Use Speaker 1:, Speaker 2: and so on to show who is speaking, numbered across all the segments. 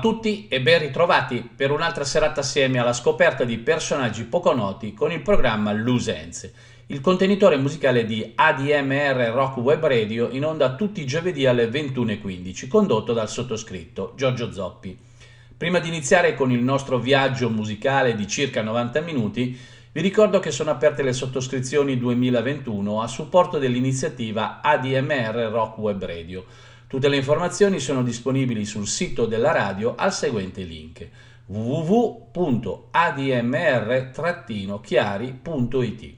Speaker 1: tutti e ben ritrovati per un'altra serata assieme alla scoperta di personaggi poco noti con il programma Lusenze, il contenitore musicale di ADMR Rock Web Radio in onda tutti i giovedì alle 21.15, condotto dal sottoscritto Giorgio Zoppi. Prima di iniziare con il nostro viaggio musicale di circa 90 minuti, vi ricordo che sono aperte le sottoscrizioni 2021 a supporto dell'iniziativa ADMR Rock Web Radio. Tutte le informazioni sono disponibili sul sito della radio al seguente link www.admr-chiari.it.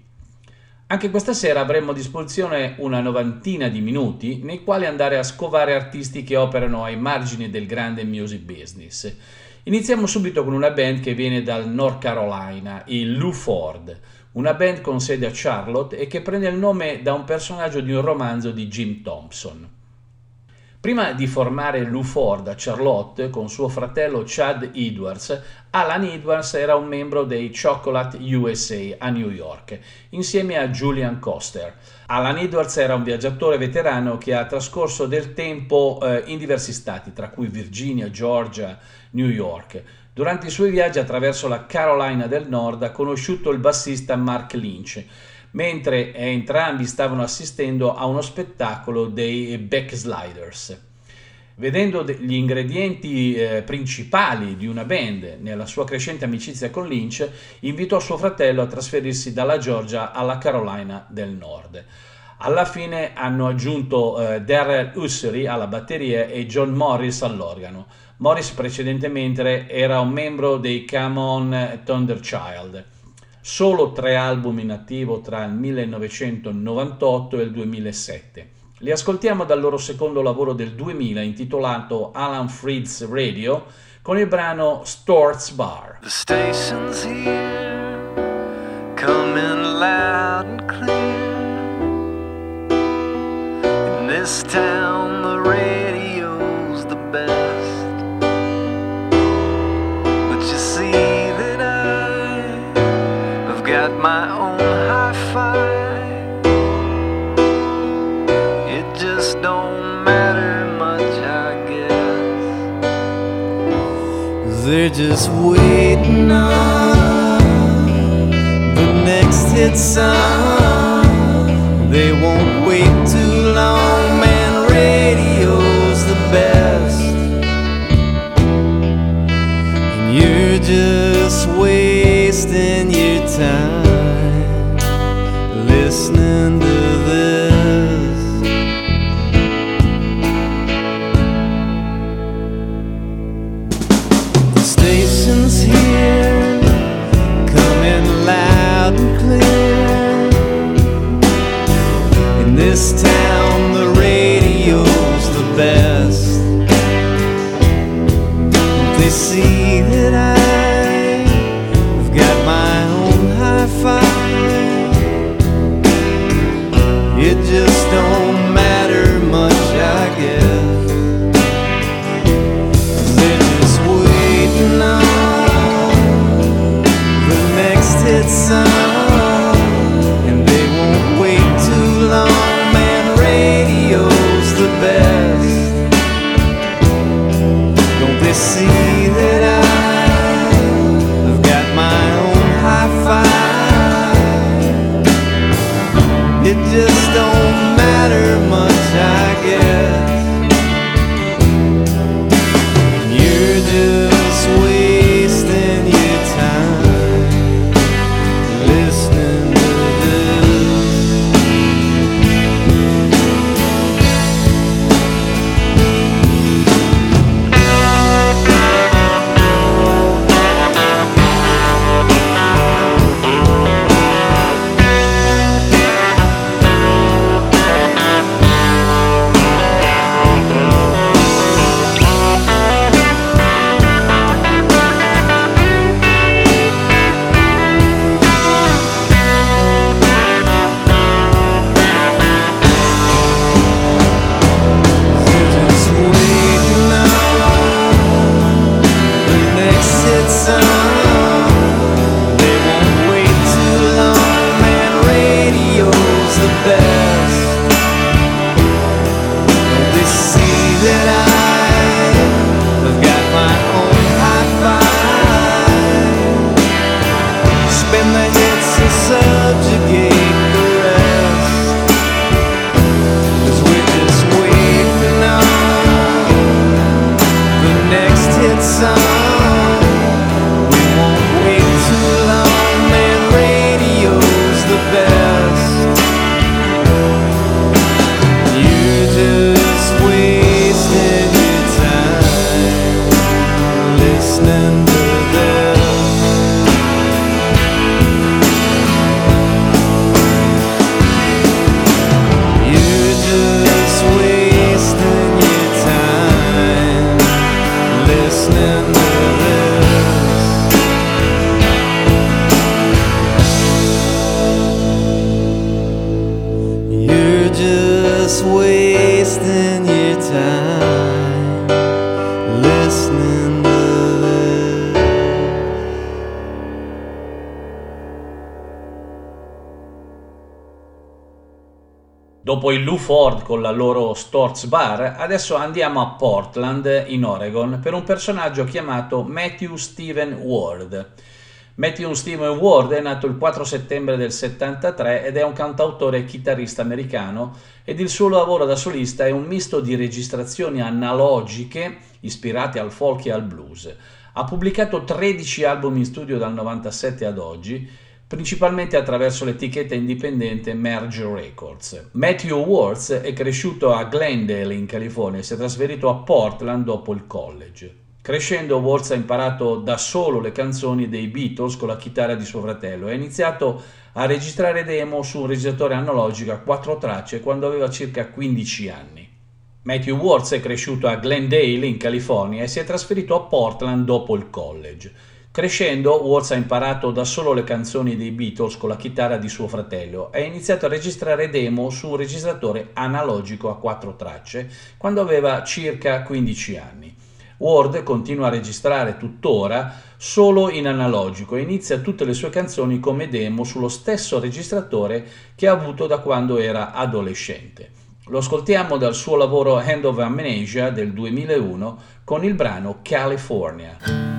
Speaker 1: Anche questa sera avremo a disposizione una novantina di minuti nei quali andare a scovare artisti che operano ai margini del grande music business. Iniziamo subito con una band che viene dal North Carolina, i Lou Ford, una band con sede a Charlotte e che prende il nome da un personaggio di un romanzo di Jim Thompson. Prima di formare Lou Ford a Charlotte con suo fratello Chad Edwards, Alan Edwards era un membro dei Chocolate USA a New York, insieme a Julian Coster. Alan Edwards era un viaggiatore veterano che ha trascorso del tempo eh, in diversi stati, tra cui Virginia, Georgia, New York. Durante i suoi viaggi attraverso la Carolina del Nord ha conosciuto il bassista Mark Lynch, mentre entrambi stavano assistendo a uno spettacolo dei Backsliders. Vedendo gli ingredienti eh, principali di una band nella sua crescente amicizia con Lynch, invitò suo fratello a trasferirsi dalla Georgia alla Carolina del Nord. Alla fine hanno aggiunto eh, Darrell Ussery alla batteria e John Morris all'organo. Morris precedentemente era un membro dei Come On Thunderchild solo tre album in attivo tra il 1998 e il 2007. Li ascoltiamo dal loro secondo lavoro del 2000 intitolato Alan Fritz Radio con il brano Storts Bar.
Speaker 2: The station's here, coming loud and clear. In this town, the radio's
Speaker 3: They're just waiting on the next hit song. They won't wait too long, man. Radio's the best. And you're just
Speaker 1: Lou Ford con la loro Storz Bar, adesso andiamo a Portland, in Oregon, per un personaggio chiamato Matthew Stephen Ward. Matthew Stephen Ward è nato il 4 settembre del 73 ed è un cantautore e chitarrista americano ed il suo lavoro da solista è un misto di registrazioni analogiche ispirate al folk e al blues. Ha pubblicato 13 album in studio dal 97 ad oggi principalmente attraverso l'etichetta indipendente Merge Records. Matthew Words è cresciuto a Glendale in California e si è trasferito a Portland dopo il college. Crescendo Words ha imparato da solo le canzoni dei Beatles con la chitarra di suo fratello e ha iniziato a registrare demo su un registratore analogico a quattro tracce quando aveva circa 15 anni. Matthew Words è cresciuto a Glendale in California e si è trasferito a Portland dopo il college. Crescendo, Watts ha imparato da solo le canzoni dei Beatles con la chitarra di suo fratello e ha iniziato a registrare demo su un registratore analogico a quattro tracce quando aveva circa 15 anni. Ward continua a registrare tuttora solo in analogico e inizia tutte le sue canzoni come demo sullo stesso registratore che ha avuto da quando era adolescente. Lo ascoltiamo dal suo lavoro Hand of Amnesia del 2001 con il brano California.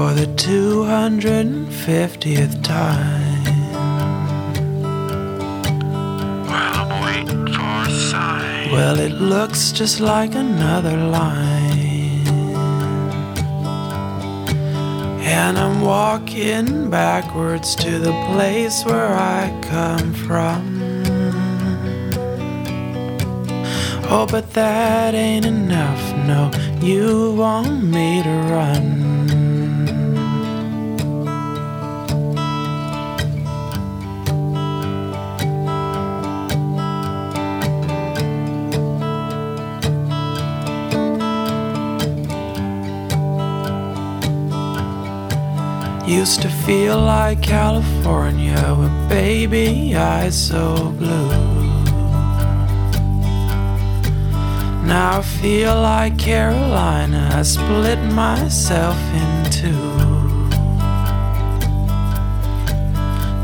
Speaker 4: For the 250th time?
Speaker 5: Well, I'm waiting for a sign.
Speaker 4: Well, it looks just like another line. And I'm walking backwards to the place where I come from. Oh, but that ain't enough, no. You want me to run. Used to feel like California with baby eyes so blue. Now I feel like Carolina, I split myself in two.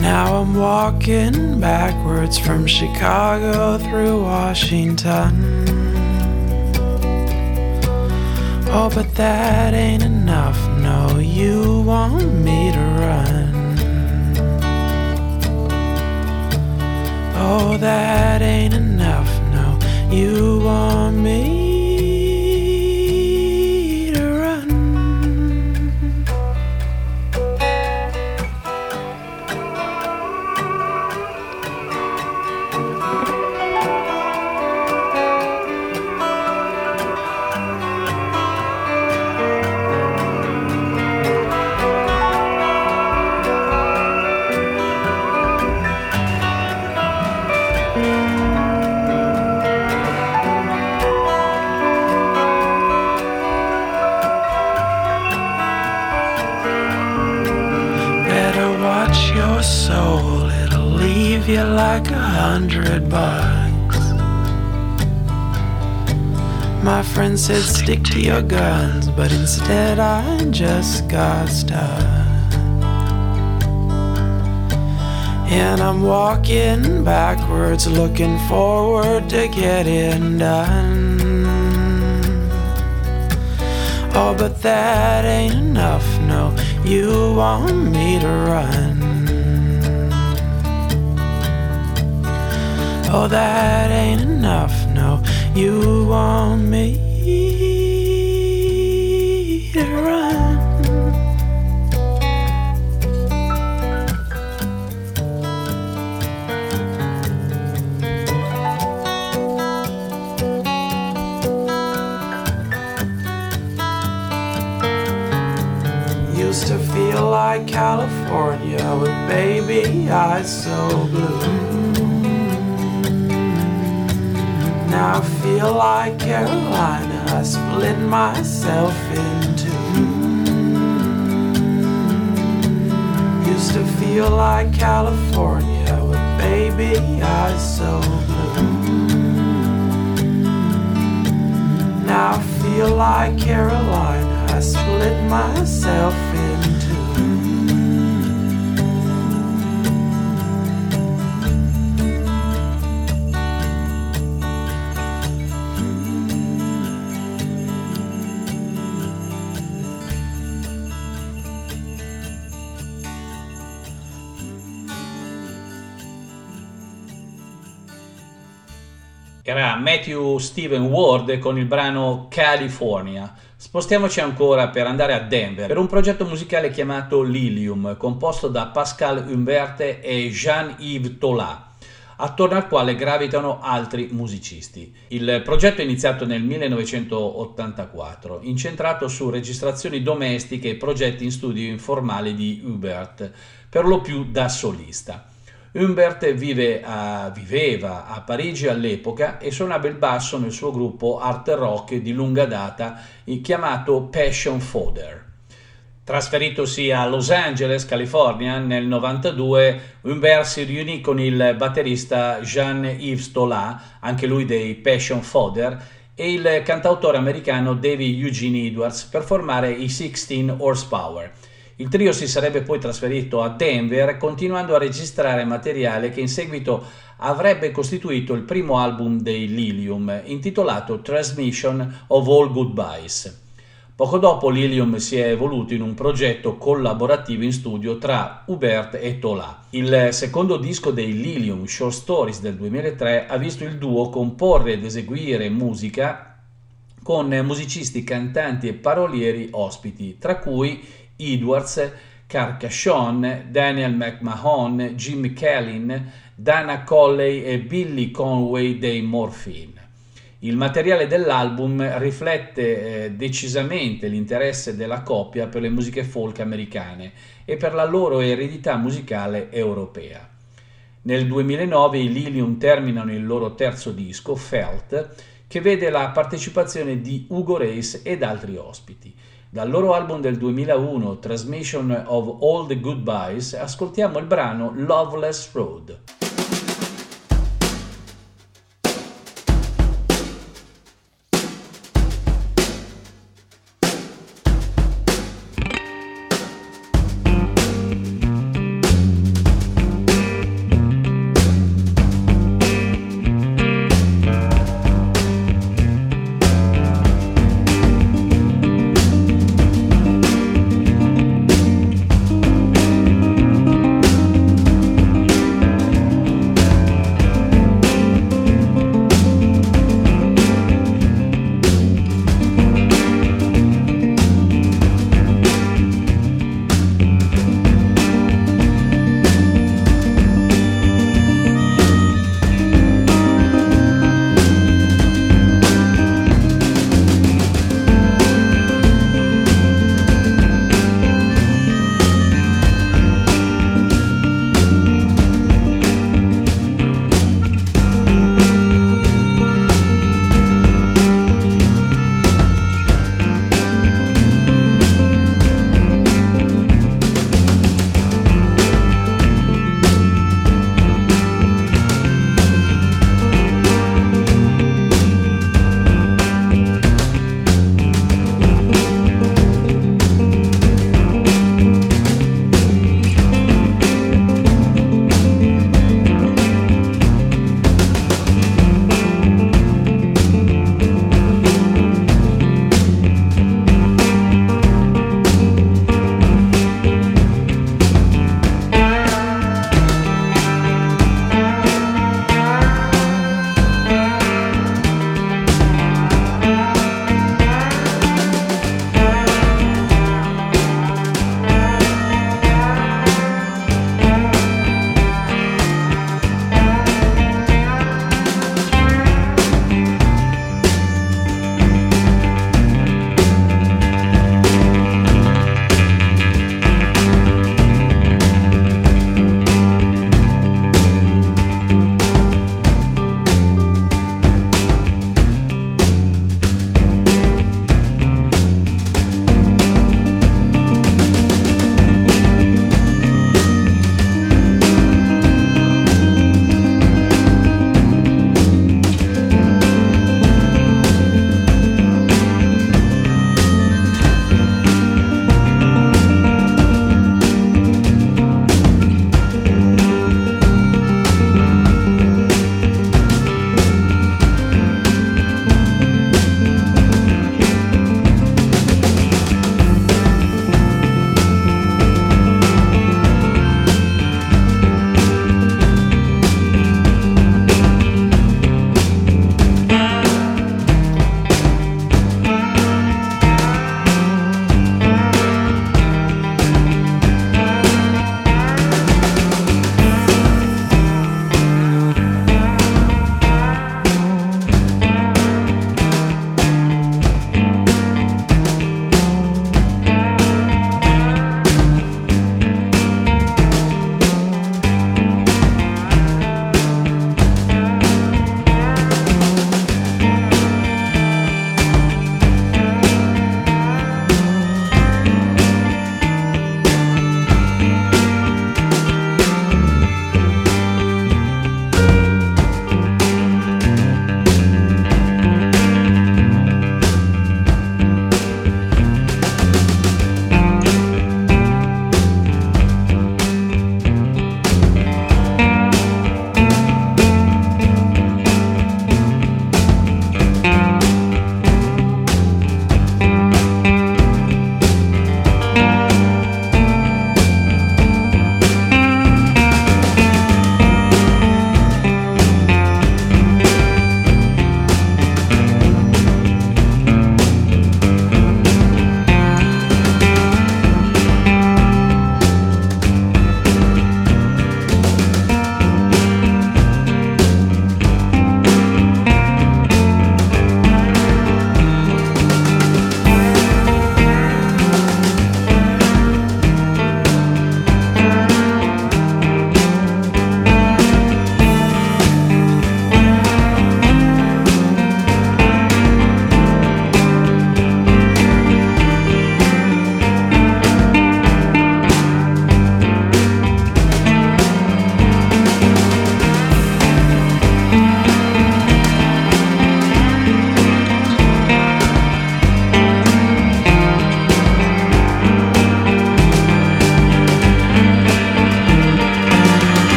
Speaker 4: Now I'm walking backwards from Chicago through Washington. Oh, but that ain't enough, no, you want me to run. Oh, that ain't enough No, you want me said, stick to your guns, but instead I just got stuck. And I'm walking backwards, looking forward to getting done. Oh, but that ain't enough, no, you want me to run. Oh, that ain't enough. No, you want me California with baby eyes so blue. Now I feel like Carolina. I split myself in two. Used to feel like California with baby eyes so blue. Now I feel like Carolina. I split myself in
Speaker 1: Matthew Steven Ward con il brano California. Spostiamoci ancora per andare a Denver per un progetto musicale chiamato Lilium, composto da Pascal Humbert e Jean-Yves Tolat attorno al quale gravitano altri musicisti. Il progetto è iniziato nel 1984, incentrato su registrazioni domestiche e progetti in studio informali di Hubert, per lo più da solista. Humbert vive a, viveva a Parigi all'epoca e suonava il basso nel suo gruppo art rock di lunga data chiamato Passion Fodder. Trasferitosi a Los Angeles, California, nel 92, Humbert si riunì con il batterista Jean-Yves Tolat, anche lui dei Passion Fodder, e il cantautore americano David Eugene Edwards per formare i 16 Horsepower. Il trio si sarebbe poi trasferito a Denver, continuando a registrare materiale che in seguito avrebbe costituito il primo album dei Lilium, intitolato Transmission of All Goodbyes. Poco dopo Lilium si è evoluto in un progetto collaborativo in studio tra Hubert e Tola. Il secondo disco dei Lilium, Short Stories del 2003, ha visto il duo comporre ed eseguire musica con musicisti, cantanti e parolieri ospiti, tra cui Edwards, Carcassonne, Daniel McMahon, Jim Kellin, Dana Colley e Billy Conway dei Morphine. Il materiale dell'album riflette eh, decisamente l'interesse della coppia per le musiche folk americane e per la loro eredità musicale europea. Nel 2009 i Lilium terminano il loro terzo disco, Felt, che vede la partecipazione di Ugo Reis ed altri ospiti. Dal loro album del 2001, Transmission of All the Goodbyes, ascoltiamo il brano Loveless Road.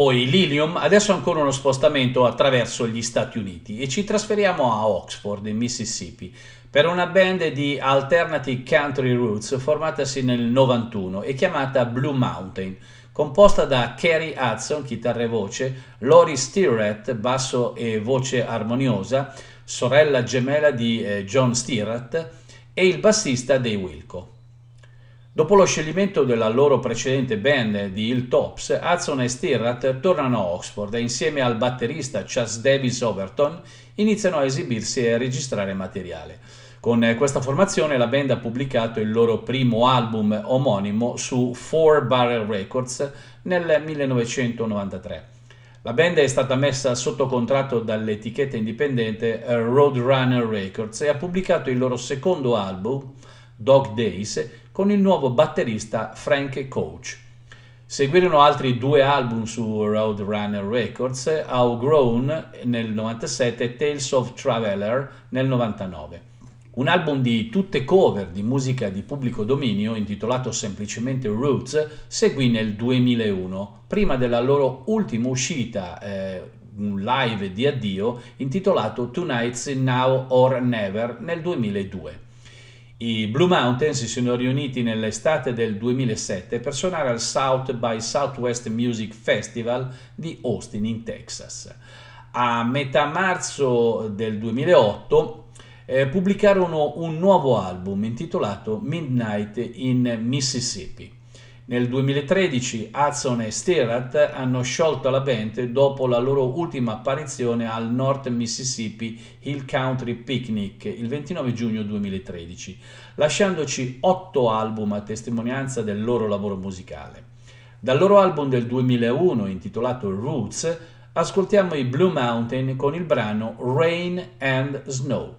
Speaker 1: Dopo i Lilium, adesso ancora uno spostamento attraverso gli Stati Uniti e ci trasferiamo a Oxford, in Mississippi, per una band di alternative country roots formatasi nel 91 e chiamata Blue Mountain, composta da Kerry Hudson, chitarra e voce, Lori Stirrett, basso e voce armoniosa, sorella gemella di eh, John Stirrett, e il bassista dei Wilco. Dopo lo scioglimento della loro precedente band di Hilltops, Hudson e Stirrat tornano a Oxford e insieme al batterista Chas Davis Overton iniziano a esibirsi e a registrare materiale. Con questa formazione la band ha pubblicato il loro primo album omonimo su Four Barrel Records nel 1993. La band è stata messa sotto contratto dall'etichetta indipendente Roadrunner Records e ha pubblicato il loro secondo album, Dog Days, con il nuovo batterista Frank Coach. Seguirono altri due album su Roadrunner Records, Outgrown nel 97 e Tales of Traveler nel 99. Un album di tutte cover di musica di pubblico dominio, intitolato semplicemente Roots, seguì nel 2001, prima della loro ultima uscita, eh, un live di addio, intitolato Tonight's Now or Never nel 2002. I Blue Mountain si sono riuniti nell'estate del 2007 per suonare al South by Southwest Music Festival di Austin in Texas. A metà marzo del 2008 eh, pubblicarono un nuovo album intitolato Midnight in Mississippi. Nel 2013 Hudson e Stirrat hanno sciolto la band dopo la loro ultima apparizione al North Mississippi Hill Country Picnic il 29 giugno 2013, lasciandoci otto album a testimonianza del loro lavoro musicale. Dal loro album del 2001 intitolato Roots ascoltiamo i Blue Mountain con il brano Rain and Snow.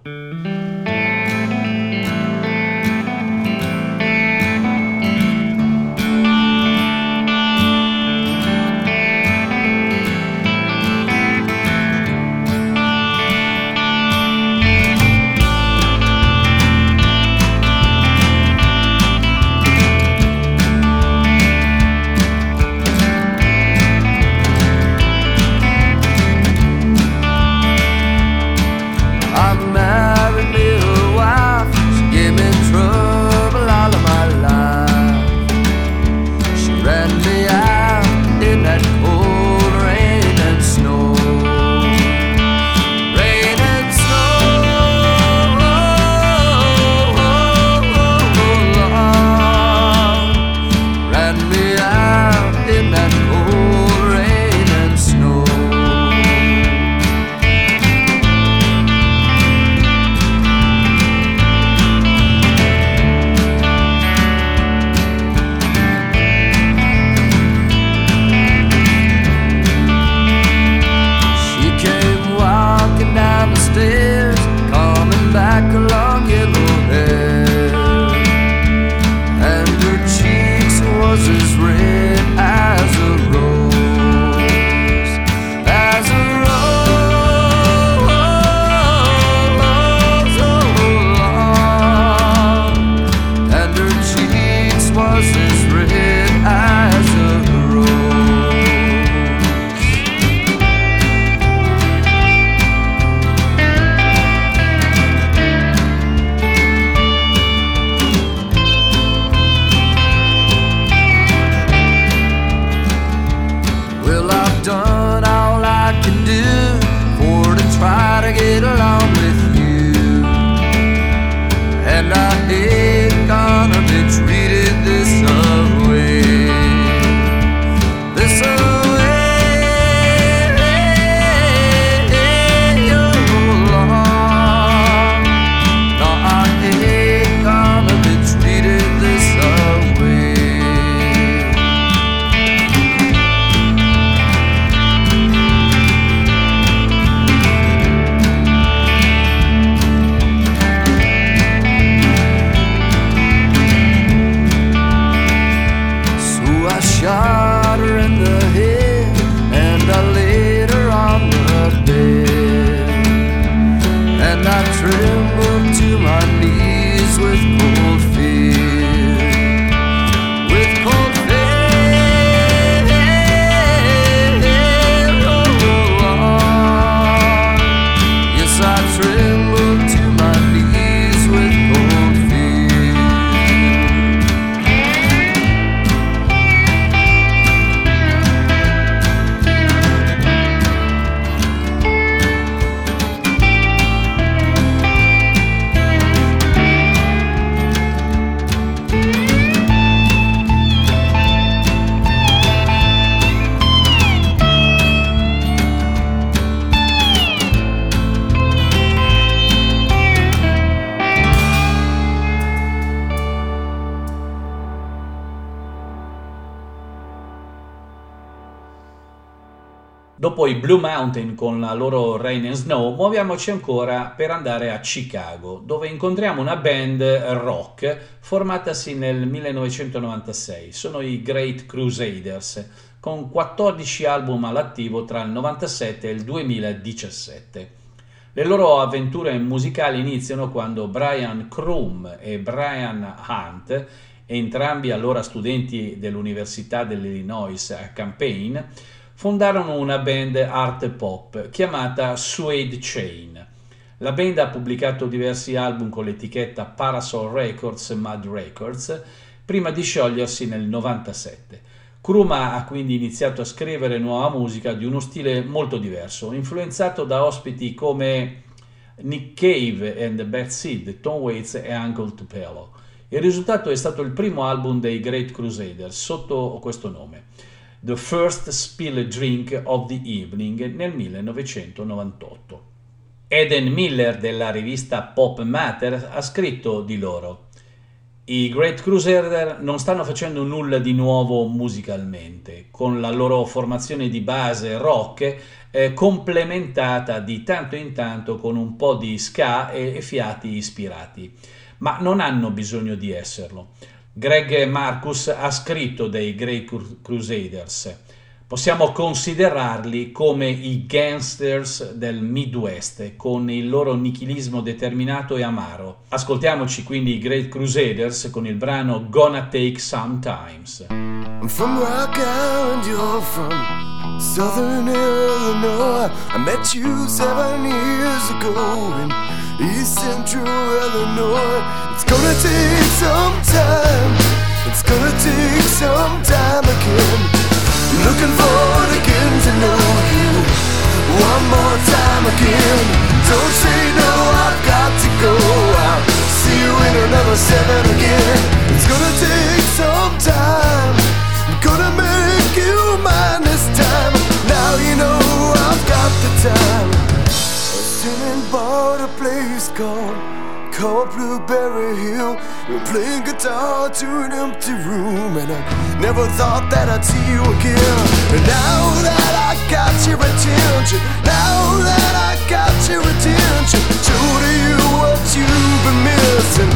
Speaker 1: Mountain con la loro Rain and Snow, muoviamoci ancora per andare a Chicago, dove incontriamo una band rock formatasi nel 1996. Sono i Great Crusaders, con 14 album all'attivo tra il 97 e il 2017. Le loro avventure musicali iniziano quando Brian Krum e Brian Hunt, entrambi allora studenti dell'Università dell'Illinois a Campaign, fondarono una band art pop chiamata Suede Chain. La band ha pubblicato diversi album con l'etichetta Parasol Records e Mud Records prima di sciogliersi nel 97. Kruma ha quindi iniziato a scrivere nuova musica di uno stile molto diverso, influenzato da ospiti come Nick Cave and the Bad Seed, Tom Waits e Uncle Tupelo. Il risultato è stato il primo album dei Great Crusaders sotto questo nome. The First Spill Drink of the Evening nel 1998. Eden Miller della rivista Pop Matter ha scritto di loro i Great Crusader non stanno facendo nulla di nuovo musicalmente, con la loro formazione di base rock eh, complementata di tanto in tanto con un po' di ska e, e fiati ispirati, ma non hanno bisogno di esserlo. Greg Marcus ha scritto dei Great Crusaders. Possiamo considerarli come i gangsters del Midwest, con il loro nichilismo determinato e amaro. Ascoltiamoci quindi i Great Crusaders con il brano Gonna Take Some Times.
Speaker 6: I'm from Rock Island, you're from Southern Illinois. I met you seven years ago in East Central Illinois. It's gonna take some time. It's gonna take some time again. Looking forward again to know you one more time again. Don't say no, I've got to go. I'll see you in another seven again. It's gonna take some time. I'm gonna make you mine this time. Now you know I've got the time. Sitting by a place called called Blueberry Hill. We're playing guitar to an empty room, and I never thought that I'd see you again. And now that I got your attention, now that I got your attention, show to you what you've been missing.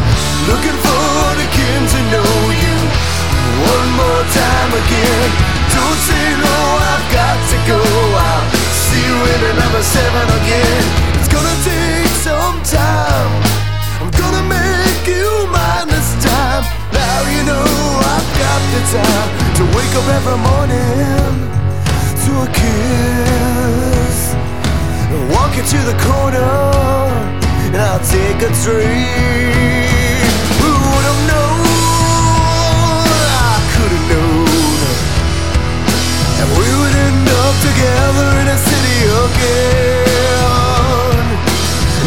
Speaker 6: Looking forward again to know you one more time again. Don't say no, I've got to go. I'll see you in another seven again. Gonna take some time. I'm gonna make you mine this time. Now you know I've got the time to wake up every morning to a kiss. And walk you to the corner, and I'll take a drink. Who would have known? I could have known that we would end up together in a city again.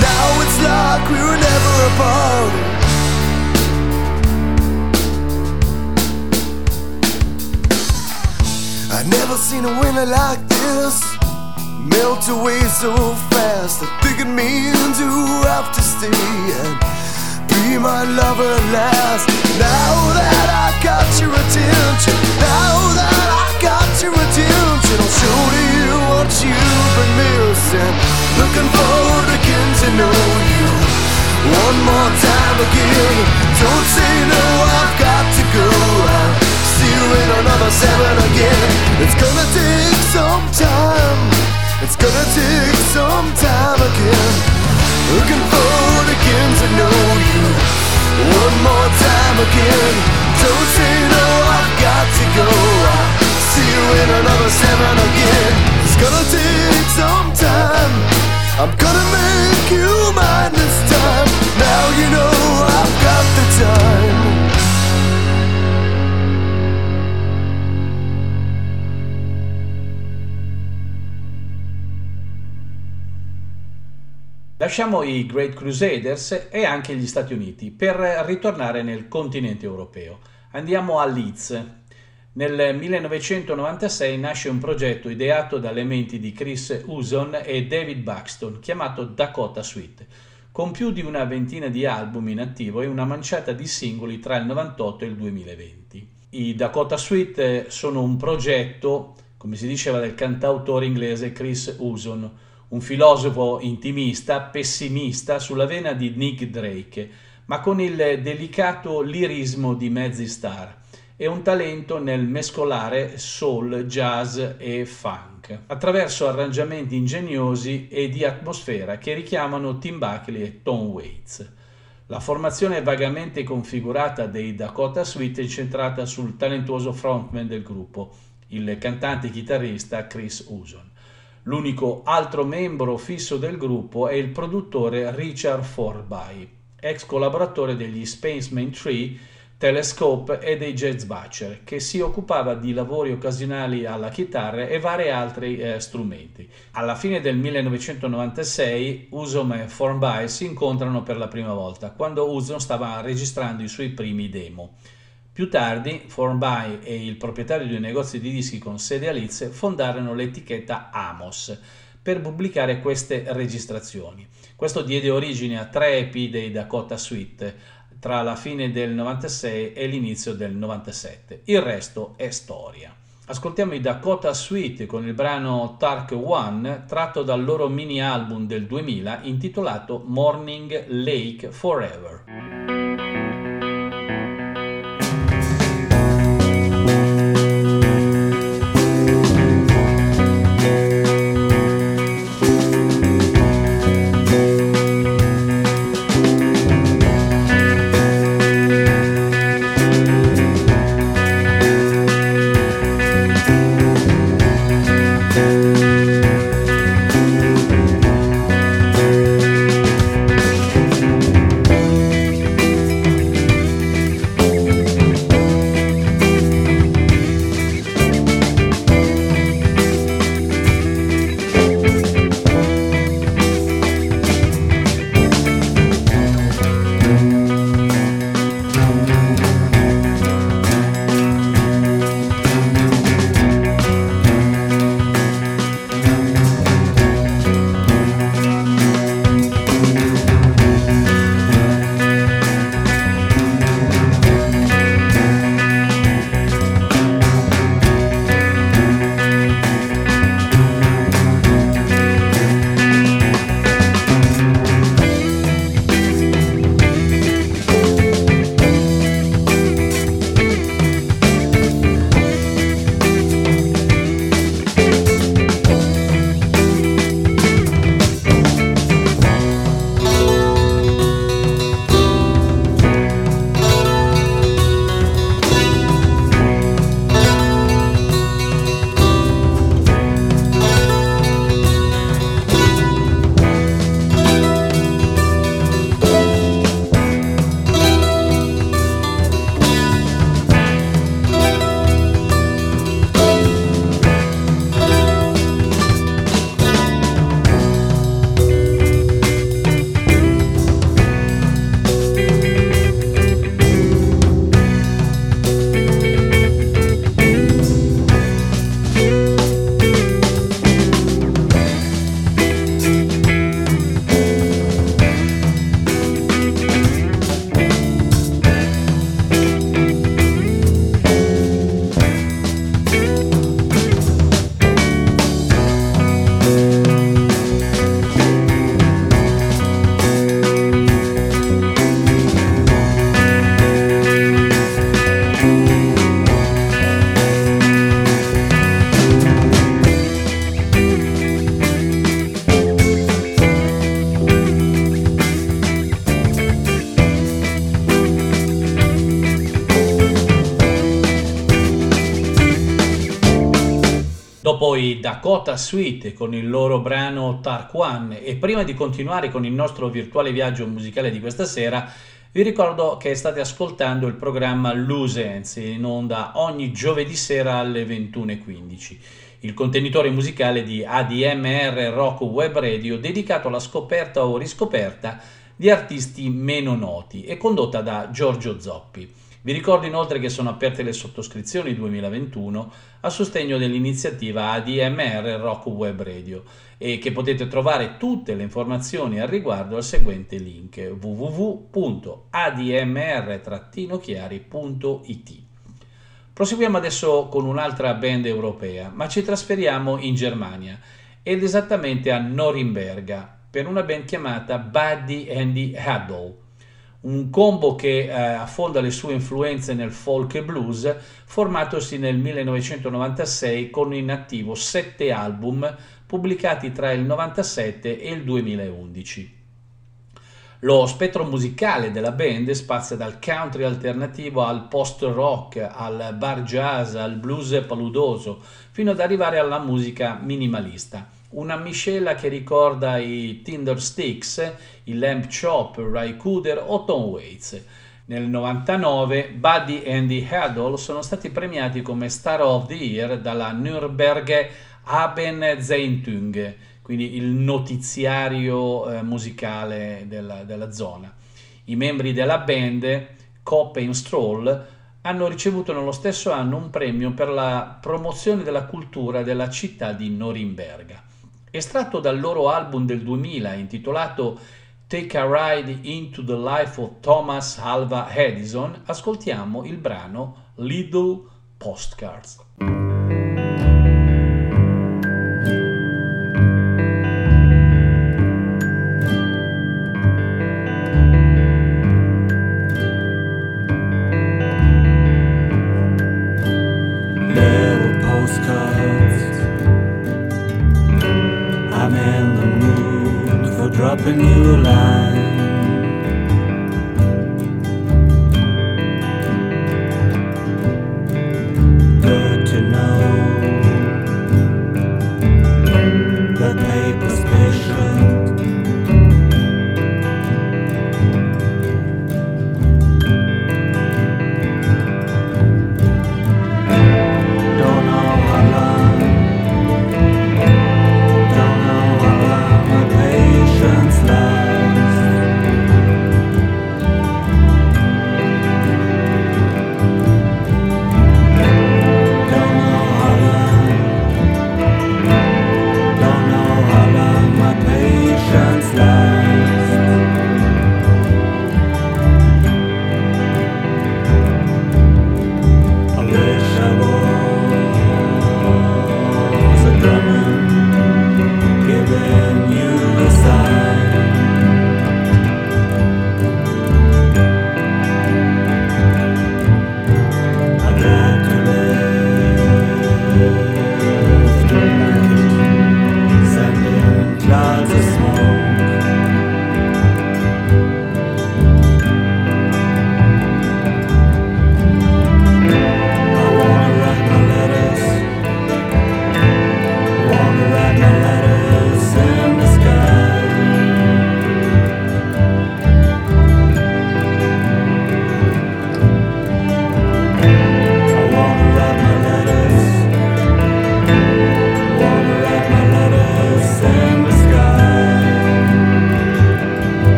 Speaker 6: Now it's like we were never apart. I never seen a winter like this melt away so fast. I think it means you have to stay and be my lover at last. Now that I got your attention, now that I got your attention, I'll show to you what you've been missing. Looking forward again to know you one more time again. Don't say no, I've got to go. I'll see you in another seven again. It's gonna take some time. It's gonna take some time again. Looking forward again to know you one more time again. Don't say no, I've got to go. I'll see you in another seven again. It's gonna take some time. Gonna make you mine this time. Now you know I've got the time.
Speaker 1: Lasciamo i Great Crusaders e anche gli Stati Uniti per ritornare nel continente europeo. Andiamo a Leeds. Nel 1996 nasce un progetto ideato dalle menti di Chris Uson e David Buxton chiamato Dakota Suite, con più di una ventina di album in attivo e una manciata di singoli tra il 98 e il 2020. I Dakota Suite sono un progetto come si diceva del cantautore inglese Chris Uson, un filosofo intimista, pessimista sulla vena di Nick Drake, ma con il delicato lirismo di mezzi star e un talento nel mescolare soul, jazz e funk, attraverso arrangiamenti ingegnosi e di atmosfera che richiamano Tim Buckley e Tom Waits. La formazione vagamente configurata dei Dakota Suite è centrata sul talentuoso frontman del gruppo, il cantante chitarrista Chris Uson. L'unico altro membro fisso del gruppo è il produttore Richard Forby, ex collaboratore degli Spaceman Tree Telescope e dei Jazz Butcher, che si occupava di lavori occasionali alla chitarra e vari altri eh, strumenti. Alla fine del 1996 Usom e Formby si incontrano per la prima volta, quando Usom stava registrando i suoi primi demo. Più tardi, Formby e il proprietario di un negozio di dischi con sede a Leeds fondarono l'etichetta Amos per pubblicare queste registrazioni. Questo diede origine a tre EP dei Dakota Suite, tra la fine del 96 e l'inizio del 97. Il resto è storia. Ascoltiamo i Dakota Suite con il brano Tark One tratto dal loro mini album del 2000 intitolato Morning Lake Forever. I Dakota Suite con il loro brano One e prima di continuare con il nostro virtuale viaggio musicale di questa sera vi ricordo che state ascoltando il programma Loose Ends in onda ogni giovedì sera alle 21.15 il contenitore musicale di ADMR Rock Web Radio dedicato alla scoperta o riscoperta di artisti meno noti e condotta da Giorgio Zoppi. Vi ricordo inoltre che sono aperte le sottoscrizioni 2021 a sostegno dell'iniziativa ADMR Rock Web Radio e che potete trovare tutte le informazioni al riguardo al seguente link www.admr-chiari.it. Proseguiamo adesso con un'altra band europea, ma ci trasferiamo in Germania ed esattamente a Norimberga per una band chiamata Buddy Andy Haddle un combo che eh, affonda le sue influenze nel folk e blues, formatosi nel 1996 con in attivo sette album pubblicati tra il 97 e il 2011. Lo spettro musicale della band spazia dal country alternativo al post-rock, al bar jazz, al blues paludoso, fino ad arrivare alla musica minimalista una miscela che ricorda i Tinder Sticks, i Lamp Chop, Ray Cooder o Tom Waits. Nel 99 Buddy e Andy Haddle sono stati premiati come Star of the Year dalla Nürnberg Abendzeitung, quindi il notiziario eh, musicale della, della, zona. I membri della band, Kopp e Stroll, hanno ricevuto nello stesso anno un premio per la promozione della cultura della città di Norimberga. Estratto dal loro album del 2000 intitolato Take a Ride into the Life of Thomas Alva Edison, ascoltiamo il brano Little Postcards.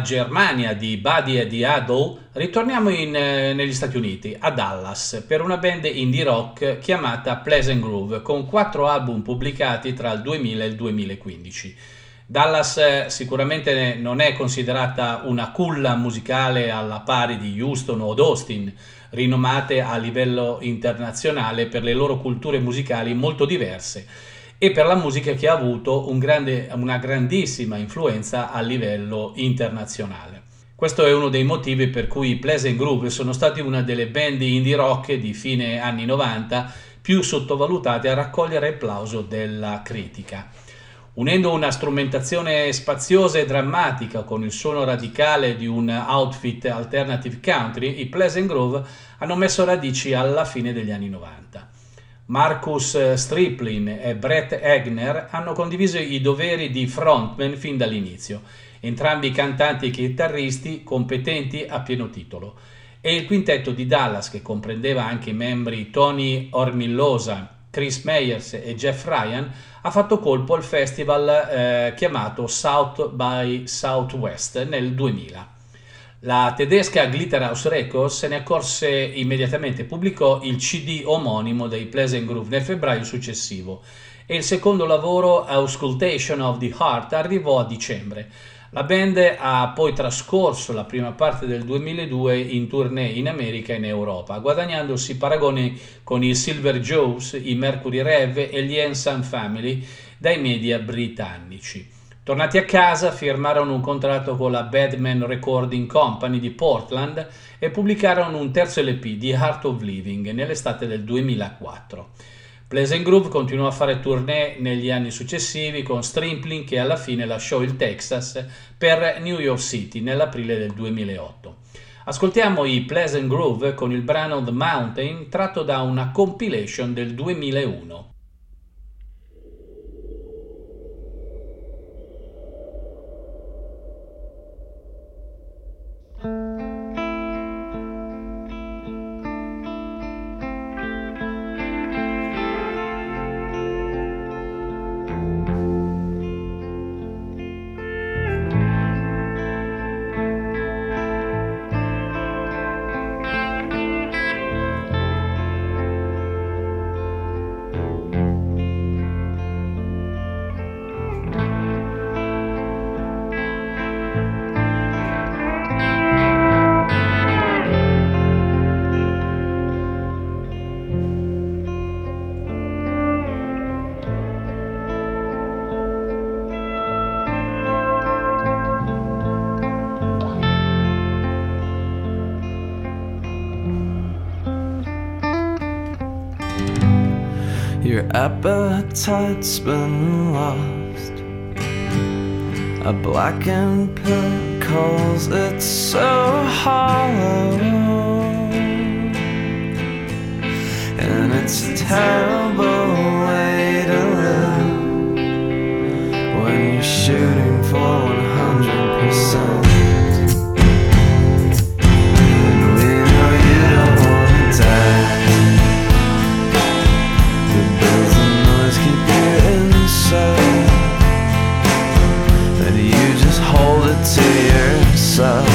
Speaker 1: Germania di Buddy e di Adol, ritorniamo in, eh, negli Stati Uniti, a Dallas, per una band indie rock chiamata Pleasant Groove, con quattro album pubblicati tra il 2000 e il 2015. Dallas eh, sicuramente non è considerata una culla musicale alla pari di Houston o Austin, rinomate a livello internazionale per le loro culture musicali molto diverse e per la musica che ha avuto un grande, una grandissima influenza a livello internazionale. Questo è uno dei motivi per cui i Pleasant Groove sono stati una delle band indie rock di fine anni 90 più sottovalutate a raccogliere il plauso della critica. Unendo una strumentazione spaziosa e drammatica con il suono radicale di un outfit alternative country, i Pleasant Grove hanno messo radici alla fine degli anni 90. Marcus Striplin e Brett Egner hanno condiviso i doveri di frontman fin dall'inizio, entrambi cantanti e chitarristi competenti a pieno titolo. E il quintetto di Dallas, che comprendeva anche i membri Tony Ormillosa, Chris Meyers e Jeff Ryan, ha fatto colpo al festival eh, chiamato South by Southwest nel 2000. La tedesca Glitterhouse Records se ne accorse immediatamente pubblicò il CD omonimo dei Pleasant Groove nel febbraio successivo e il secondo lavoro, Auscultation of the Heart, arrivò a dicembre. La band ha poi trascorso la prima parte del 2002 in tournée in America e in Europa, guadagnandosi paragoni con i Silver Joes, i Mercury Rev e gli Ensign Family dai media britannici. Tornati a casa, firmarono un contratto con la Badman Recording Company di Portland e pubblicarono un terzo LP di Heart of Living nell'estate del 2004. Pleasant Groove continuò a fare tournée negli anni successivi con Strimpling che alla fine lasciò il Texas per New York City nell'aprile del 2008. Ascoltiamo i Pleasant Groove con il brano The Mountain tratto da una compilation del 2001.
Speaker 2: Appetite's been lost. A blackened pill calls it so hollow. And it's a terrible way to live when you're shooting for
Speaker 1: casa.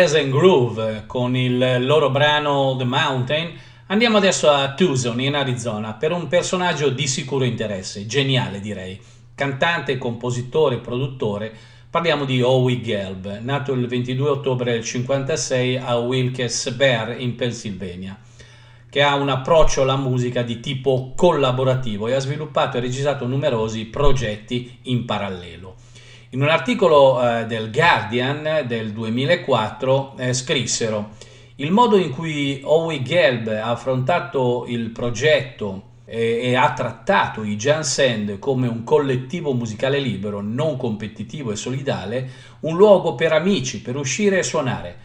Speaker 1: Pleasant Groove con il loro brano The Mountain, andiamo adesso a Tucson in Arizona per un personaggio di sicuro interesse, geniale direi. Cantante, compositore, produttore, parliamo di Howie Gelb, nato il 22 ottobre del 56 a Wilkes Barre in Pennsylvania, che ha un approccio alla musica di tipo collaborativo e ha sviluppato e registrato numerosi progetti in parallelo. In un articolo eh, del Guardian del 2004 eh, scrissero il modo in cui Howie Gelb ha affrontato il progetto e, e ha trattato i Jan Sand come un collettivo musicale libero, non competitivo e solidale, un luogo per amici, per uscire e suonare.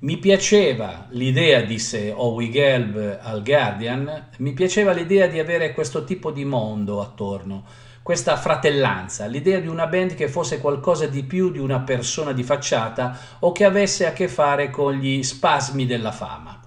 Speaker 1: Mi piaceva l'idea, disse Howie Gelb al Guardian, mi piaceva l'idea di avere questo tipo di mondo attorno questa fratellanza, l'idea di una band che fosse qualcosa di più di una persona di facciata o che avesse a che fare con gli spasmi della fama.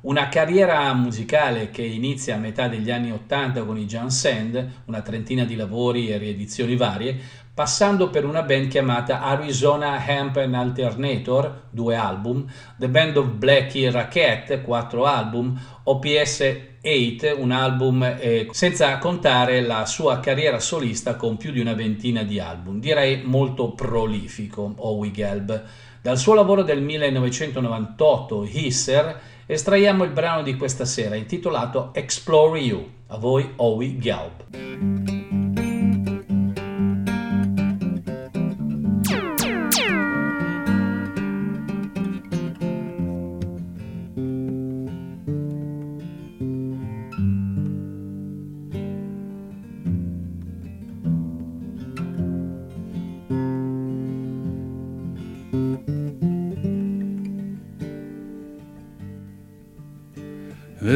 Speaker 1: Una carriera musicale che inizia a metà degli anni Ottanta con i Jan Sand, una trentina di lavori e riedizioni varie, passando per una band chiamata Arizona Hemp and Alternator, due album, The Band of Blackie Racket, quattro album, OPS 8, un album, eh, senza contare la sua carriera solista con più di una ventina di album, direi molto prolifico, Howie Gelb. Dal suo lavoro del 1998, Hisser, estraiamo il brano di questa sera intitolato Explore You. A voi Howie Gelb.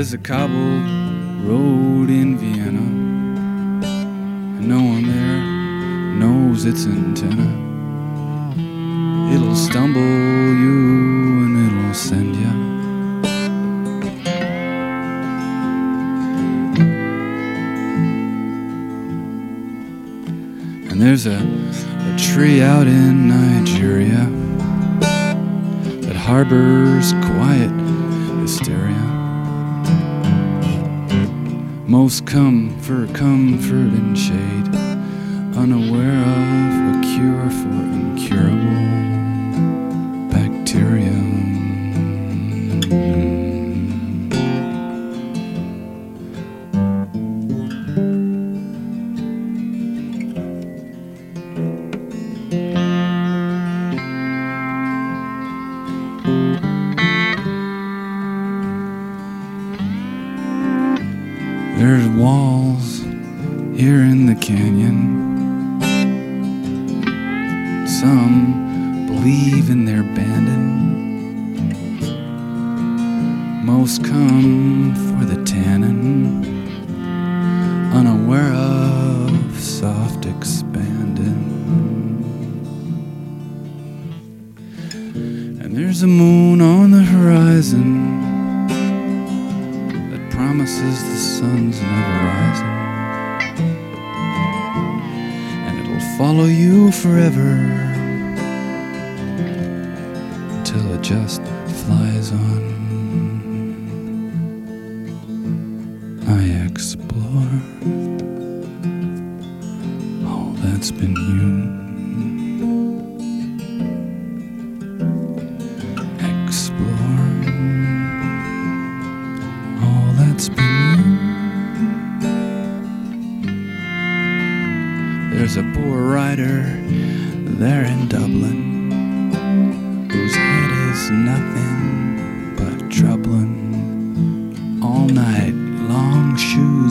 Speaker 7: There's a cobbled road in Vienna, and no one there knows its antenna. It'll stumble you and it'll send you. And there's a, a tree out in Nigeria that harbors quiet Most come for comfort and shade, unaware of a cure for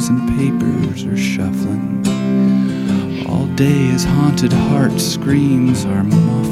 Speaker 7: and papers are shuffling. All day, his haunted heart screams are muffling.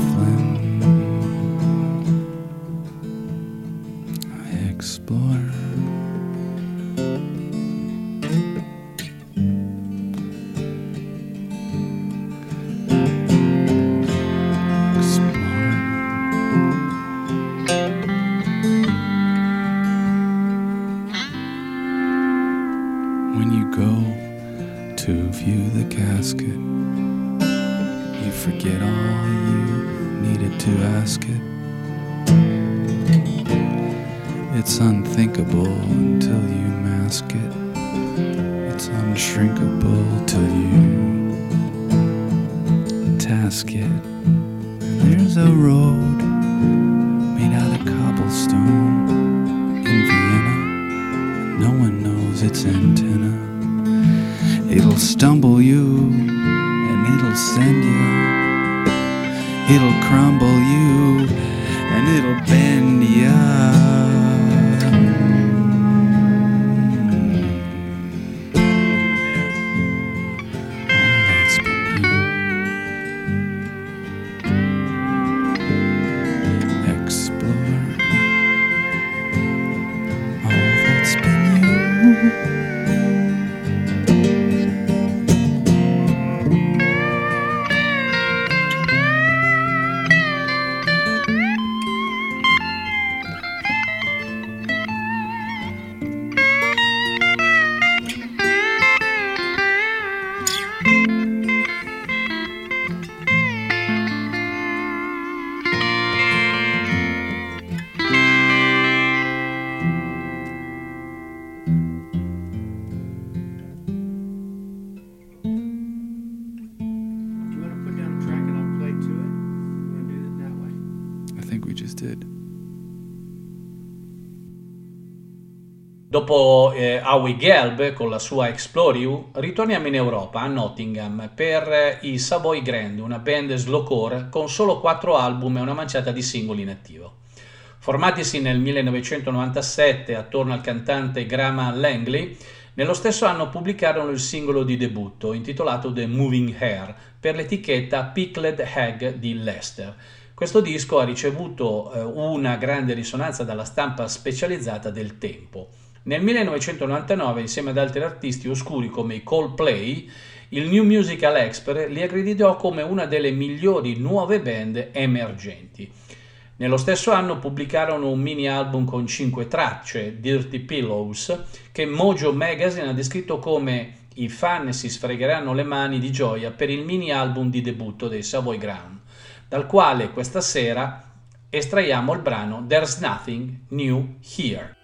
Speaker 1: Howie Gelb con la sua Explore You, ritorniamo in Europa, a Nottingham, per i Savoy Grand, una band slowcore con solo quattro album e una manciata di singoli in attivo. Formatisi nel 1997 attorno al cantante Graham Langley, nello stesso anno pubblicarono il singolo di debutto intitolato The Moving Hair per l'etichetta Pickled Hag di Leicester. Questo disco ha ricevuto eh, una grande risonanza dalla stampa specializzata del tempo. Nel 1999, insieme ad altri artisti oscuri come i Coldplay, il New Musical Expert li accreditò come una delle migliori nuove band emergenti. Nello stesso anno pubblicarono un mini album con 5 tracce, Dirty Pillows, che Mojo Magazine ha descritto come i fan si sfregheranno le mani di gioia per il mini album di debutto dei Savoy Ground, dal quale questa sera estraiamo il brano There's Nothing New Here.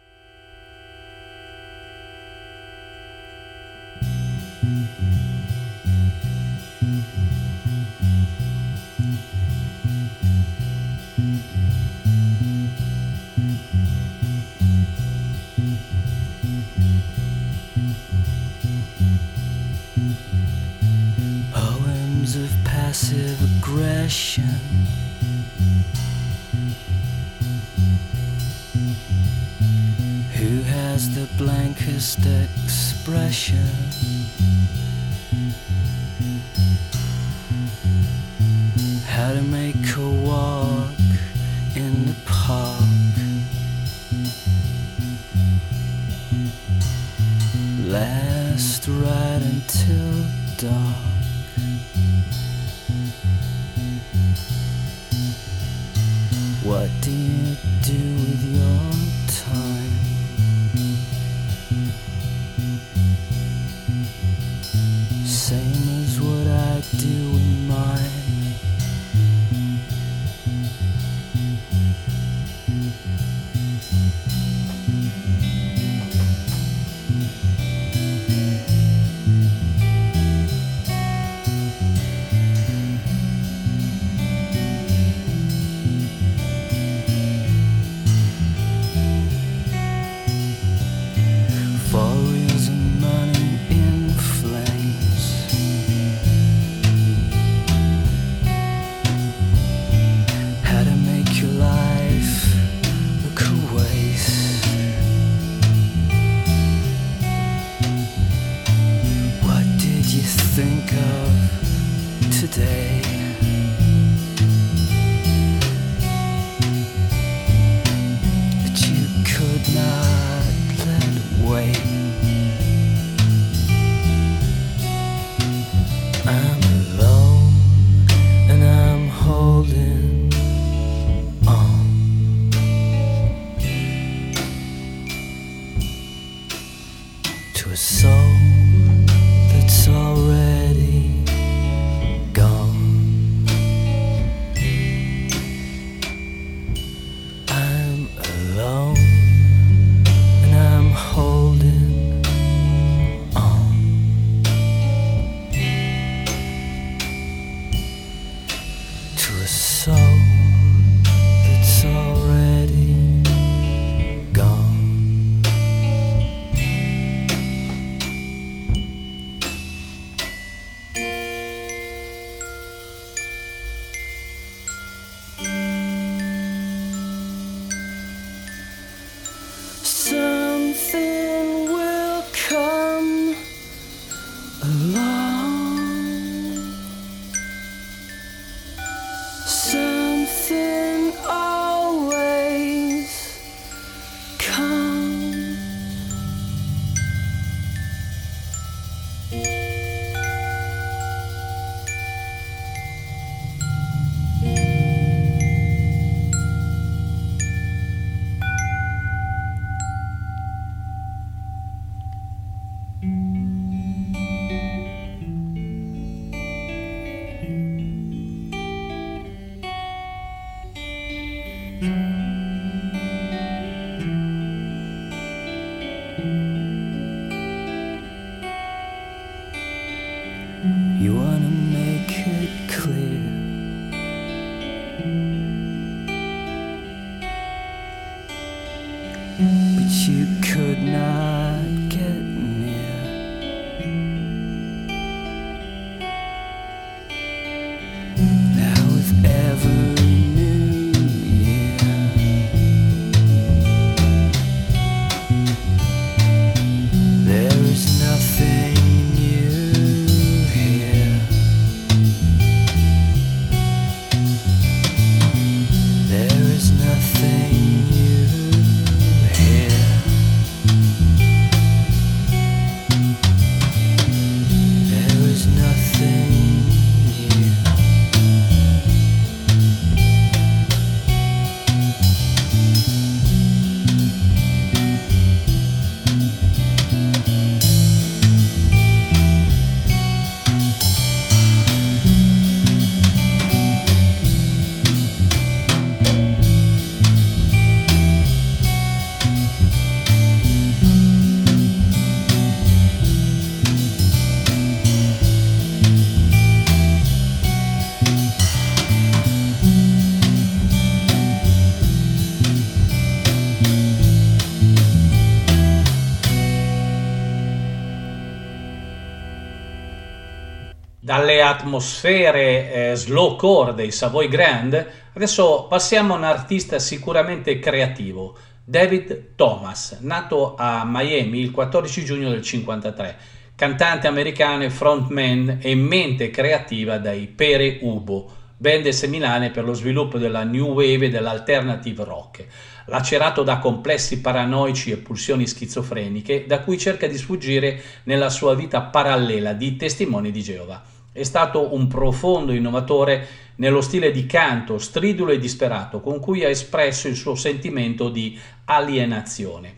Speaker 1: Dalle atmosfere eh, slowcore dei Savoy Grand, adesso passiamo a un artista sicuramente creativo, David Thomas, nato a Miami il 14 giugno del 53, cantante americano e frontman e mente creativa dai Pere Ubo, band seminale per lo sviluppo della new wave e dell'alternative rock, lacerato da complessi paranoici e pulsioni schizofreniche da cui cerca di sfuggire nella sua vita parallela di testimoni di Geova. È stato un profondo innovatore nello stile di canto stridulo e disperato con cui ha espresso il suo sentimento di alienazione.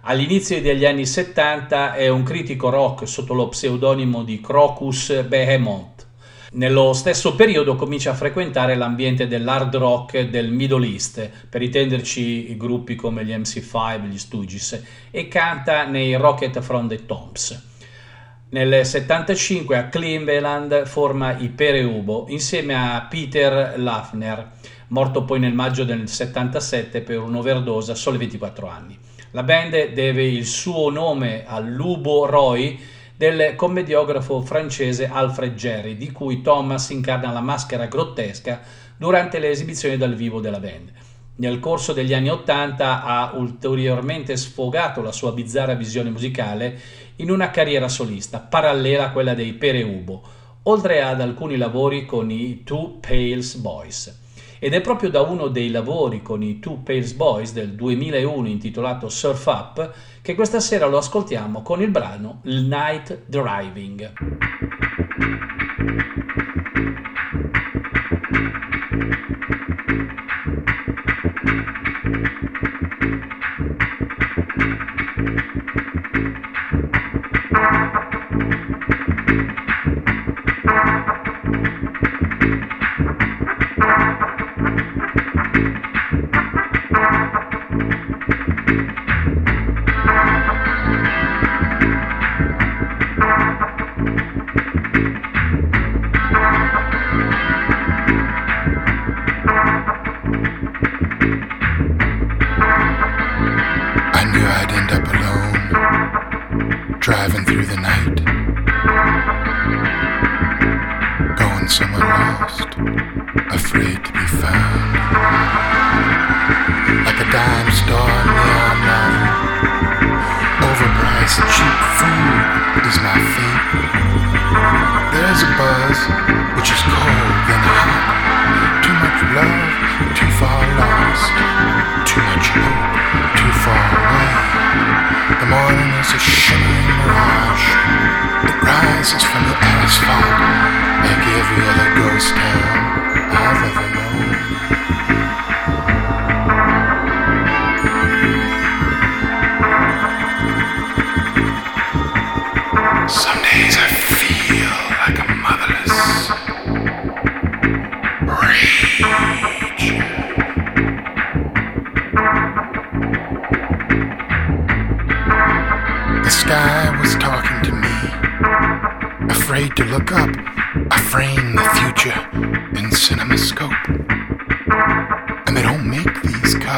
Speaker 1: All'inizio degli anni 70 è un critico rock sotto lo pseudonimo di Crocus Behemoth. Nello stesso periodo comincia a frequentare l'ambiente dell'hard rock del Middle East, per intenderci gruppi come gli MC5, gli Stooges, e canta nei Rocket from the Tombs. Nel 75 a Cleveland forma i Pereubo insieme a Peter Lafner, morto poi nel maggio del 77 per un'overdose a soli 24 anni. La band deve il suo nome all'Ubo Roy del commediografo francese Alfred Jerry, di cui Thomas incarna la maschera grottesca durante le esibizioni dal vivo della band. Nel corso degli anni Ottanta ha ulteriormente sfogato la sua bizzarra visione musicale in una carriera solista, parallela a quella dei Pereubo, oltre ad alcuni lavori con i Two Pales Boys. Ed è proprio da uno dei lavori con i Two Pales Boys del 2001 intitolato Surf Up che questa sera lo ascoltiamo con il brano Night Driving.
Speaker 4: Thank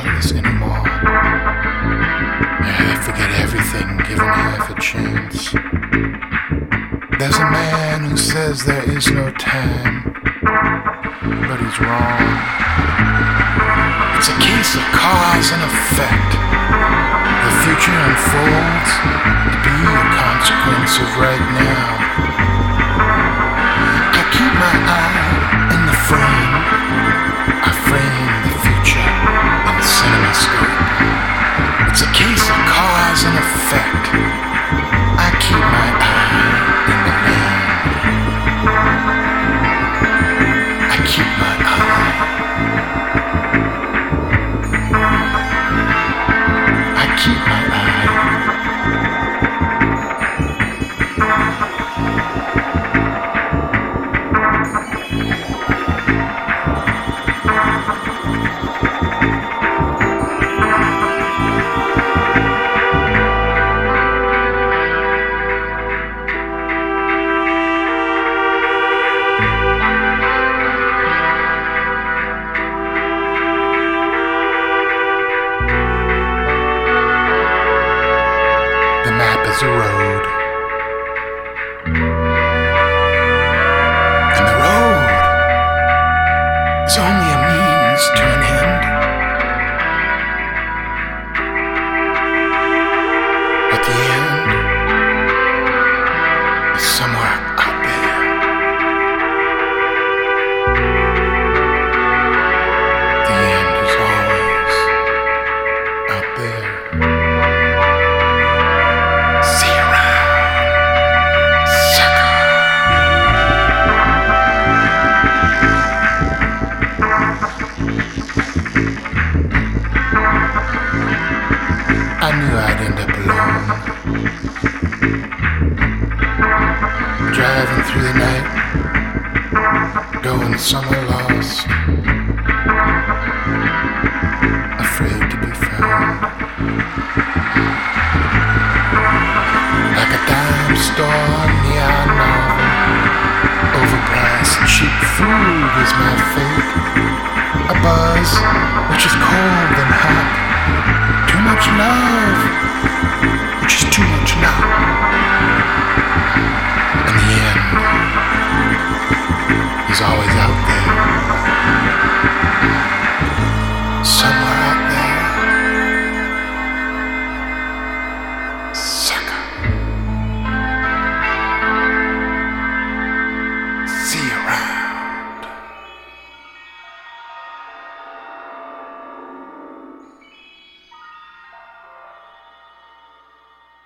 Speaker 8: colors anymore. They forget everything given half a chance. There's a man who says there is no time, but he's wrong. It's a case of cause and effect. The future unfolds to be a consequence of right now. I keep my eye effect.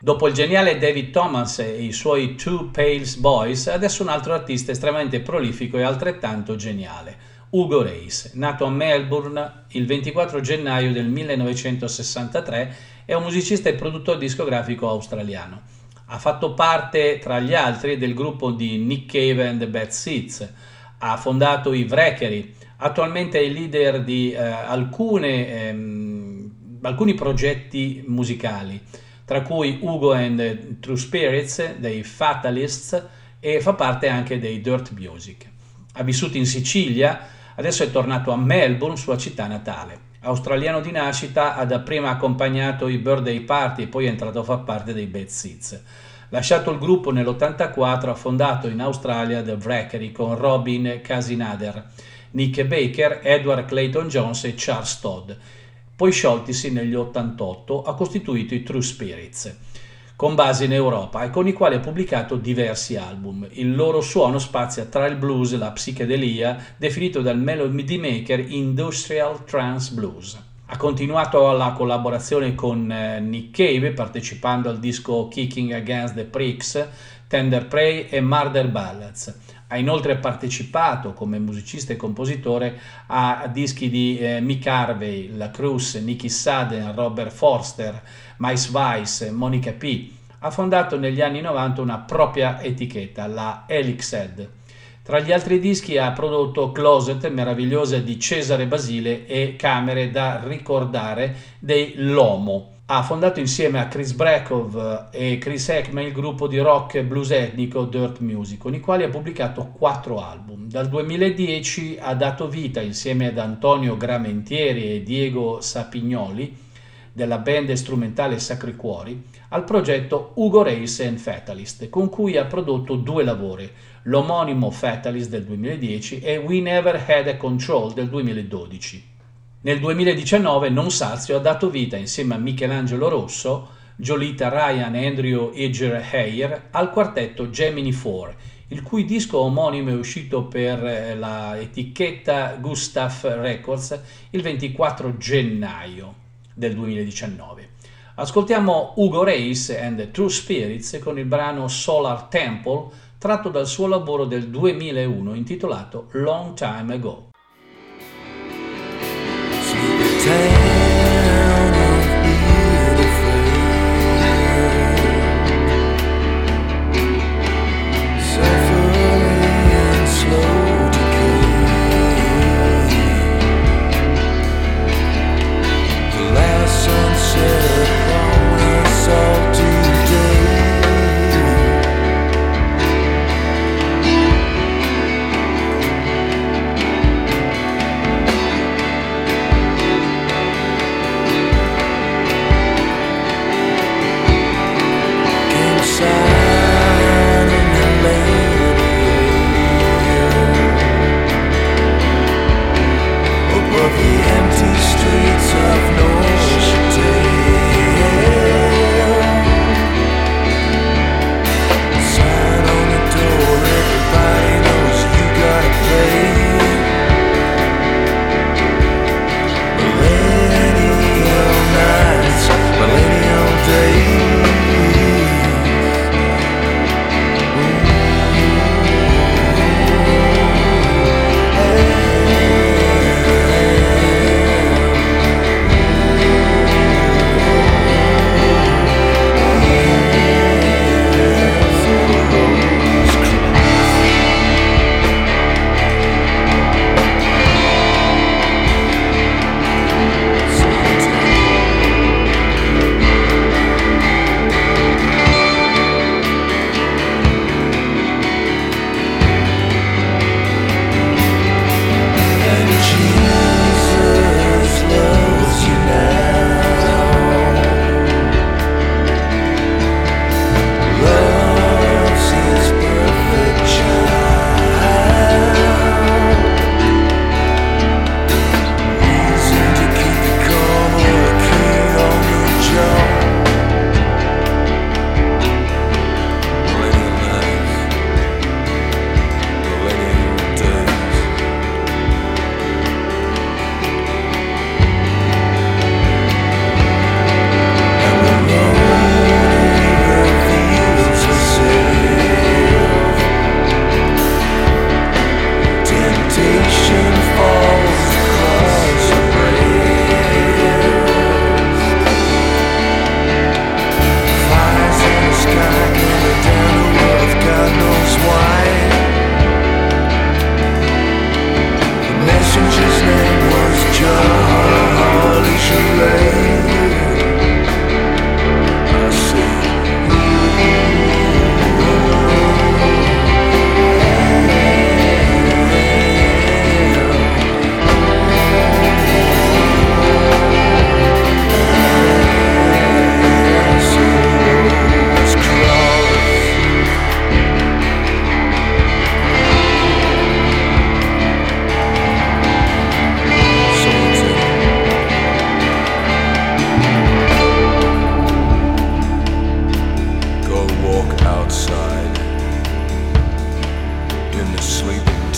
Speaker 1: Dopo il geniale David Thomas e i suoi Two Pales Boys, adesso un altro artista estremamente prolifico e altrettanto geniale, Ugo Reis, nato a Melbourne il 24 gennaio del 1963, è un musicista e produttore discografico australiano. Ha fatto parte, tra gli altri, del gruppo di Nick Cave and the Bad Seeds, ha fondato i Wreckery, attualmente è il leader di eh, alcune, ehm, alcuni progetti musicali, tra cui Ugo and True Spirits, dei Fatalists e fa parte anche dei Dirt Music. Ha vissuto in Sicilia, adesso è tornato a Melbourne, sua città natale. Australiano di nascita, ha dapprima accompagnato i Birthday Party e poi è entrato a far parte dei Bad Seeds. Lasciato il gruppo nell'84 ha fondato in Australia The Wreckery con Robin Casinader Nick Baker, Edward Clayton Jones e Charles Todd. Poi scioltisi negli 88, ha costituito i True Spirits con base in Europa e con i quali ha pubblicato diversi album. Il loro suono spazia tra il blues e la psichedelia, definito dal Melody Maker Industrial Trance Blues. Ha continuato la collaborazione con eh, Nick Cave, partecipando al disco Kicking Against the Pricks, Tender Prey e Murder Ballads. Ha inoltre partecipato come musicista e compositore a dischi di eh, Mick Harvey, La Cruz, Nicky Sudden, Robert Forster, Mice Vice, Monica P. Ha fondato negli anni 90 una propria etichetta, la Elixed. Tra gli altri dischi ha prodotto Closet, meravigliose di Cesare Basile e Camere da ricordare dei Lomo. Ha fondato insieme a Chris Brekov e Chris Heckman il gruppo di rock e blues etnico Dirt Music, con i quali ha pubblicato quattro album. Dal 2010 ha dato vita insieme ad Antonio Gramentieri e Diego Sapignoli della band strumentale Sacri Cuori al progetto Ugo Race and Fatalist, con cui ha prodotto due lavori, l'omonimo Fatalist del 2010 e We Never Had a Control del 2012. Nel 2019 Non Sazio ha dato vita insieme a Michelangelo Rosso, Jolita Ryan e Andrew Edger Heyer al quartetto Gemini 4, il cui disco omonimo è uscito per eh, la etichetta Gustav Records il 24 gennaio del 2019. Ascoltiamo Ugo Race and the True Spirits con il brano Solar Temple tratto dal suo lavoro del 2001 intitolato Long Time Ago.
Speaker 6: take.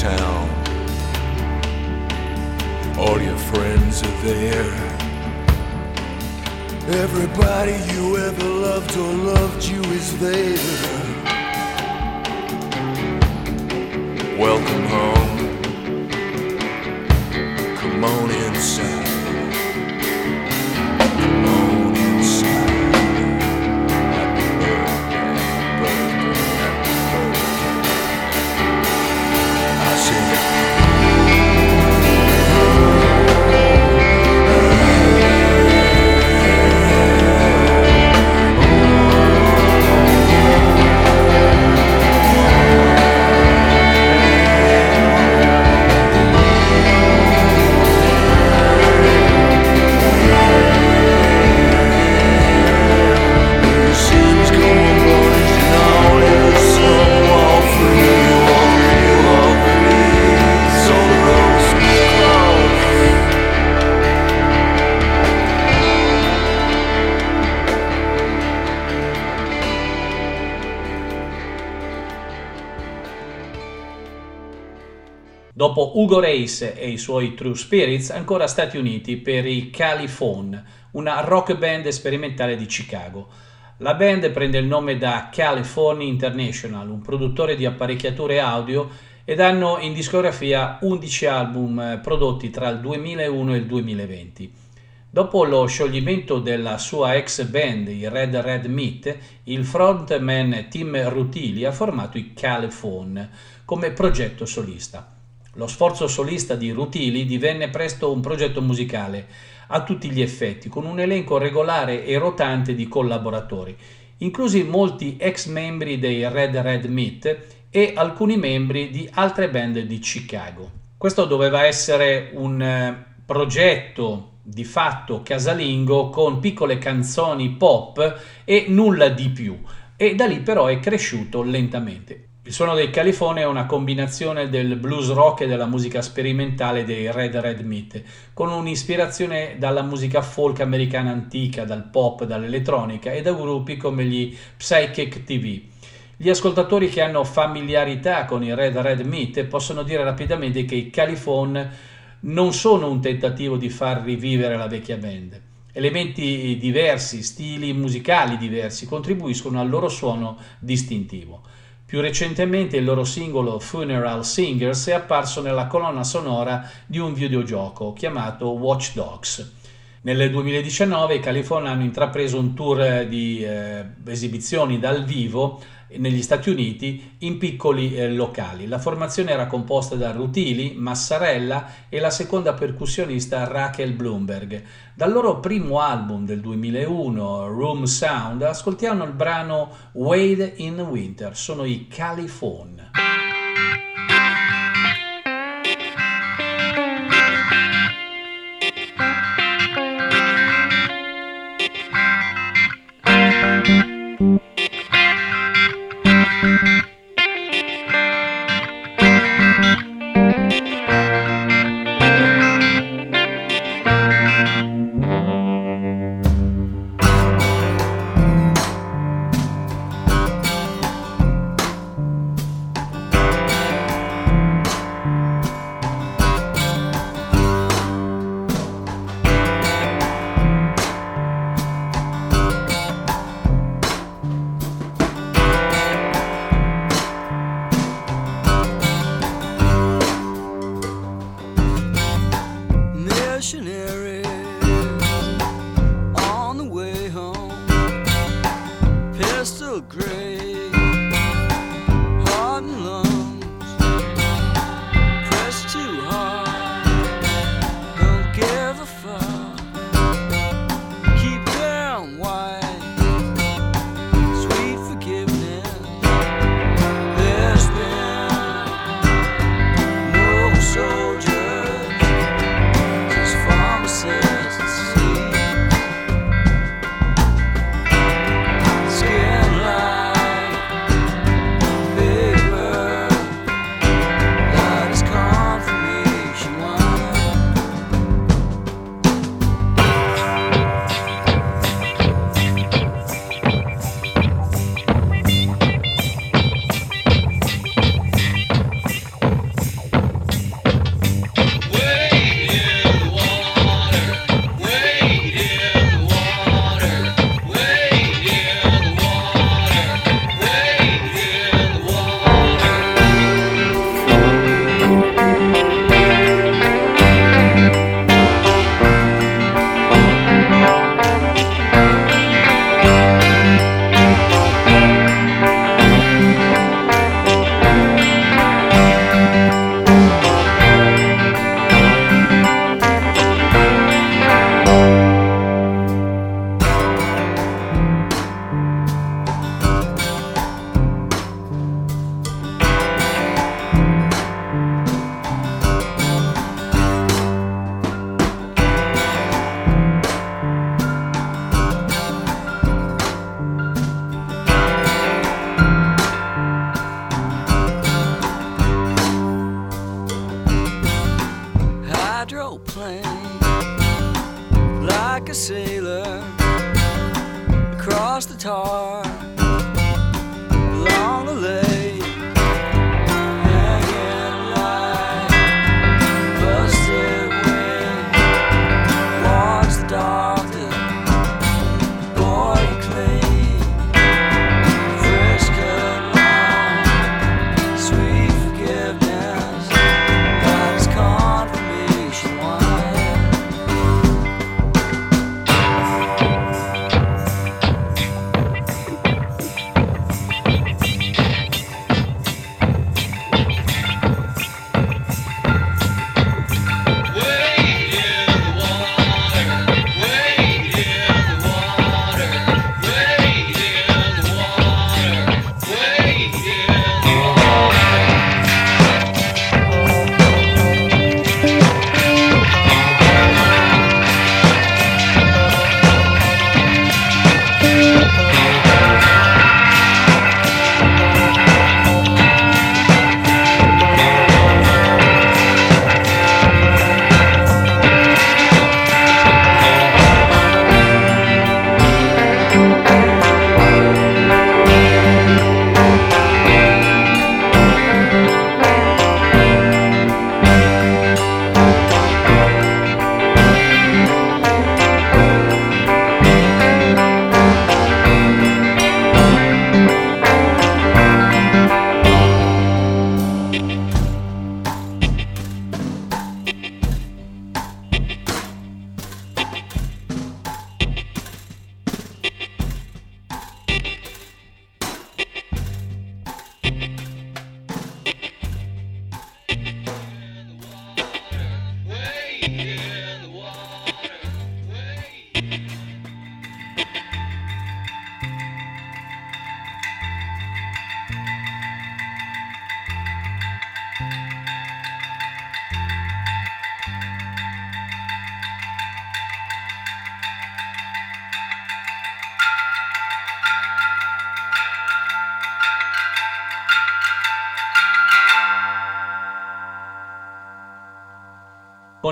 Speaker 6: town. All your friends are there. Everybody you ever loved or loved you is there. Welcome home. Come on inside.
Speaker 1: Ugo Race e i suoi True Spirits, ancora Stati Uniti per i Caliphone, una rock band sperimentale di Chicago. La band prende il nome da California International, un produttore di apparecchiature audio, ed hanno in discografia 11 album eh, prodotti tra il 2001 e il 2020. Dopo lo scioglimento della sua ex band, i Red Red Meat, il frontman Tim Rutili ha formato i Caliphone come progetto solista. Lo sforzo solista di Rutili divenne presto un progetto musicale a tutti gli effetti, con un elenco regolare e rotante di collaboratori, inclusi molti ex membri dei Red Red Meat e alcuni membri di altre band di Chicago. Questo doveva essere un eh, progetto di fatto casalingo con piccole canzoni pop e nulla di più, e da lì però è cresciuto lentamente. Il suono dei Califone è una combinazione del blues rock e della musica sperimentale dei Red Red Meat, con un'ispirazione dalla musica folk americana antica, dal pop, dall'elettronica e da gruppi come gli Psychic TV. Gli ascoltatori che hanno familiarità con i Red Red Meat possono dire rapidamente che i Califone non sono un tentativo di far rivivere la vecchia band. Elementi diversi, stili musicali diversi contribuiscono al loro suono distintivo. Più recentemente il loro singolo Funeral Singers è apparso nella colonna sonora di un videogioco chiamato Watch Dogs. Nel 2019 i California hanno intrapreso un tour di eh, esibizioni dal vivo negli Stati Uniti in piccoli eh, locali. La formazione era composta da Rutili, Massarella e la seconda percussionista Rachel Bloomberg. Dal loro primo album del 2001, Room Sound, ascoltiamo il brano Wade in Winter, sono i California.
Speaker 4: hydroplane like a sailor across the tar.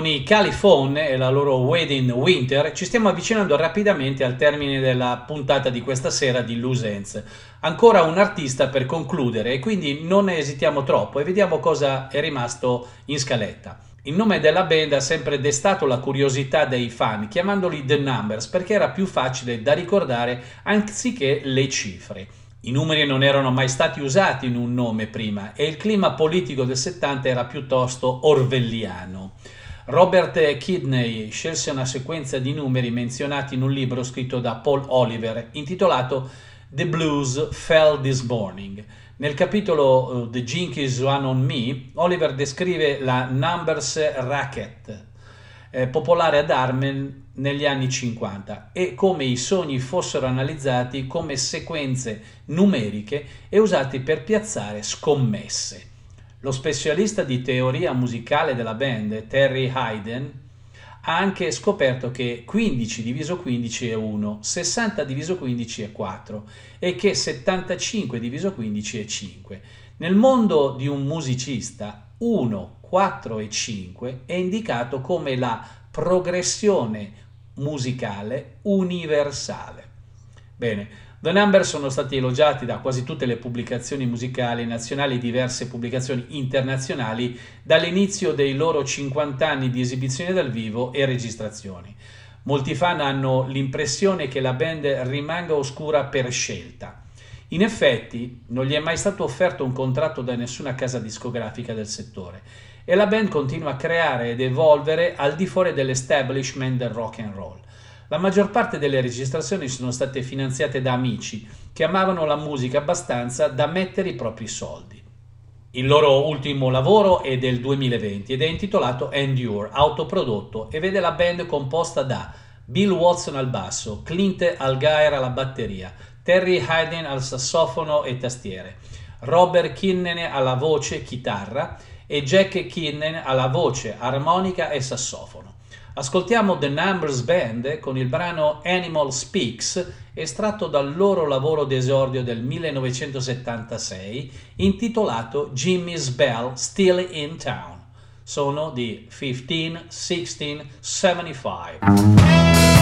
Speaker 1: Con i Caliphone e la loro Wedding Winter ci stiamo avvicinando rapidamente al termine della puntata di questa sera di Ends. Ancora un artista per concludere e quindi non esitiamo troppo e vediamo cosa è rimasto in scaletta. Il nome della band ha sempre destato la curiosità dei fan, chiamandoli The Numbers perché era più facile da ricordare anziché le cifre. I numeri non erano mai stati usati in un nome prima e il clima politico del 70 era piuttosto orwelliano. Robert Kidney scelse una sequenza di numeri menzionati in un libro scritto da Paul Oliver intitolato The Blues Fell This Morning. Nel capitolo uh, The Jinkies One on Me, Oliver descrive la Numbers Racket, eh, popolare ad Armen negli anni 50, e come i sogni fossero analizzati come sequenze numeriche e usati per piazzare scommesse. Lo specialista di teoria musicale della band, Terry Hayden, ha anche scoperto che 15 diviso 15 è 1, 60 diviso 15 è 4 e che 75 diviso 15 è 5. Nel mondo di un musicista 1, 4 e 5 è indicato come la progressione musicale universale. Bene, The Numbers sono stati elogiati da quasi tutte le pubblicazioni musicali nazionali e diverse pubblicazioni internazionali dall'inizio dei loro 50 anni di esibizioni dal vivo e registrazioni. Molti fan hanno l'impressione che la band rimanga oscura per scelta. In effetti, non gli è mai stato offerto un contratto da nessuna casa discografica del settore e la band continua a creare ed evolvere al di fuori dell'establishment del rock and roll. La maggior parte delle registrazioni sono state finanziate da amici che amavano la musica abbastanza da mettere i propri soldi. Il loro ultimo lavoro è del 2020 ed è intitolato Endure, autoprodotto e vede la band composta da Bill Watson al basso, Clint Algaer alla batteria, Terry Hayden al sassofono e tastiere, Robert Kinnen alla voce chitarra e Jack Kinnen alla voce, armonica e sassofono. Ascoltiamo The Numbers Band con il brano Animal Speaks estratto dal loro lavoro d'esordio del 1976 intitolato Jimmy's Bell Still in Town. Sono di
Speaker 2: 15, 16, 75.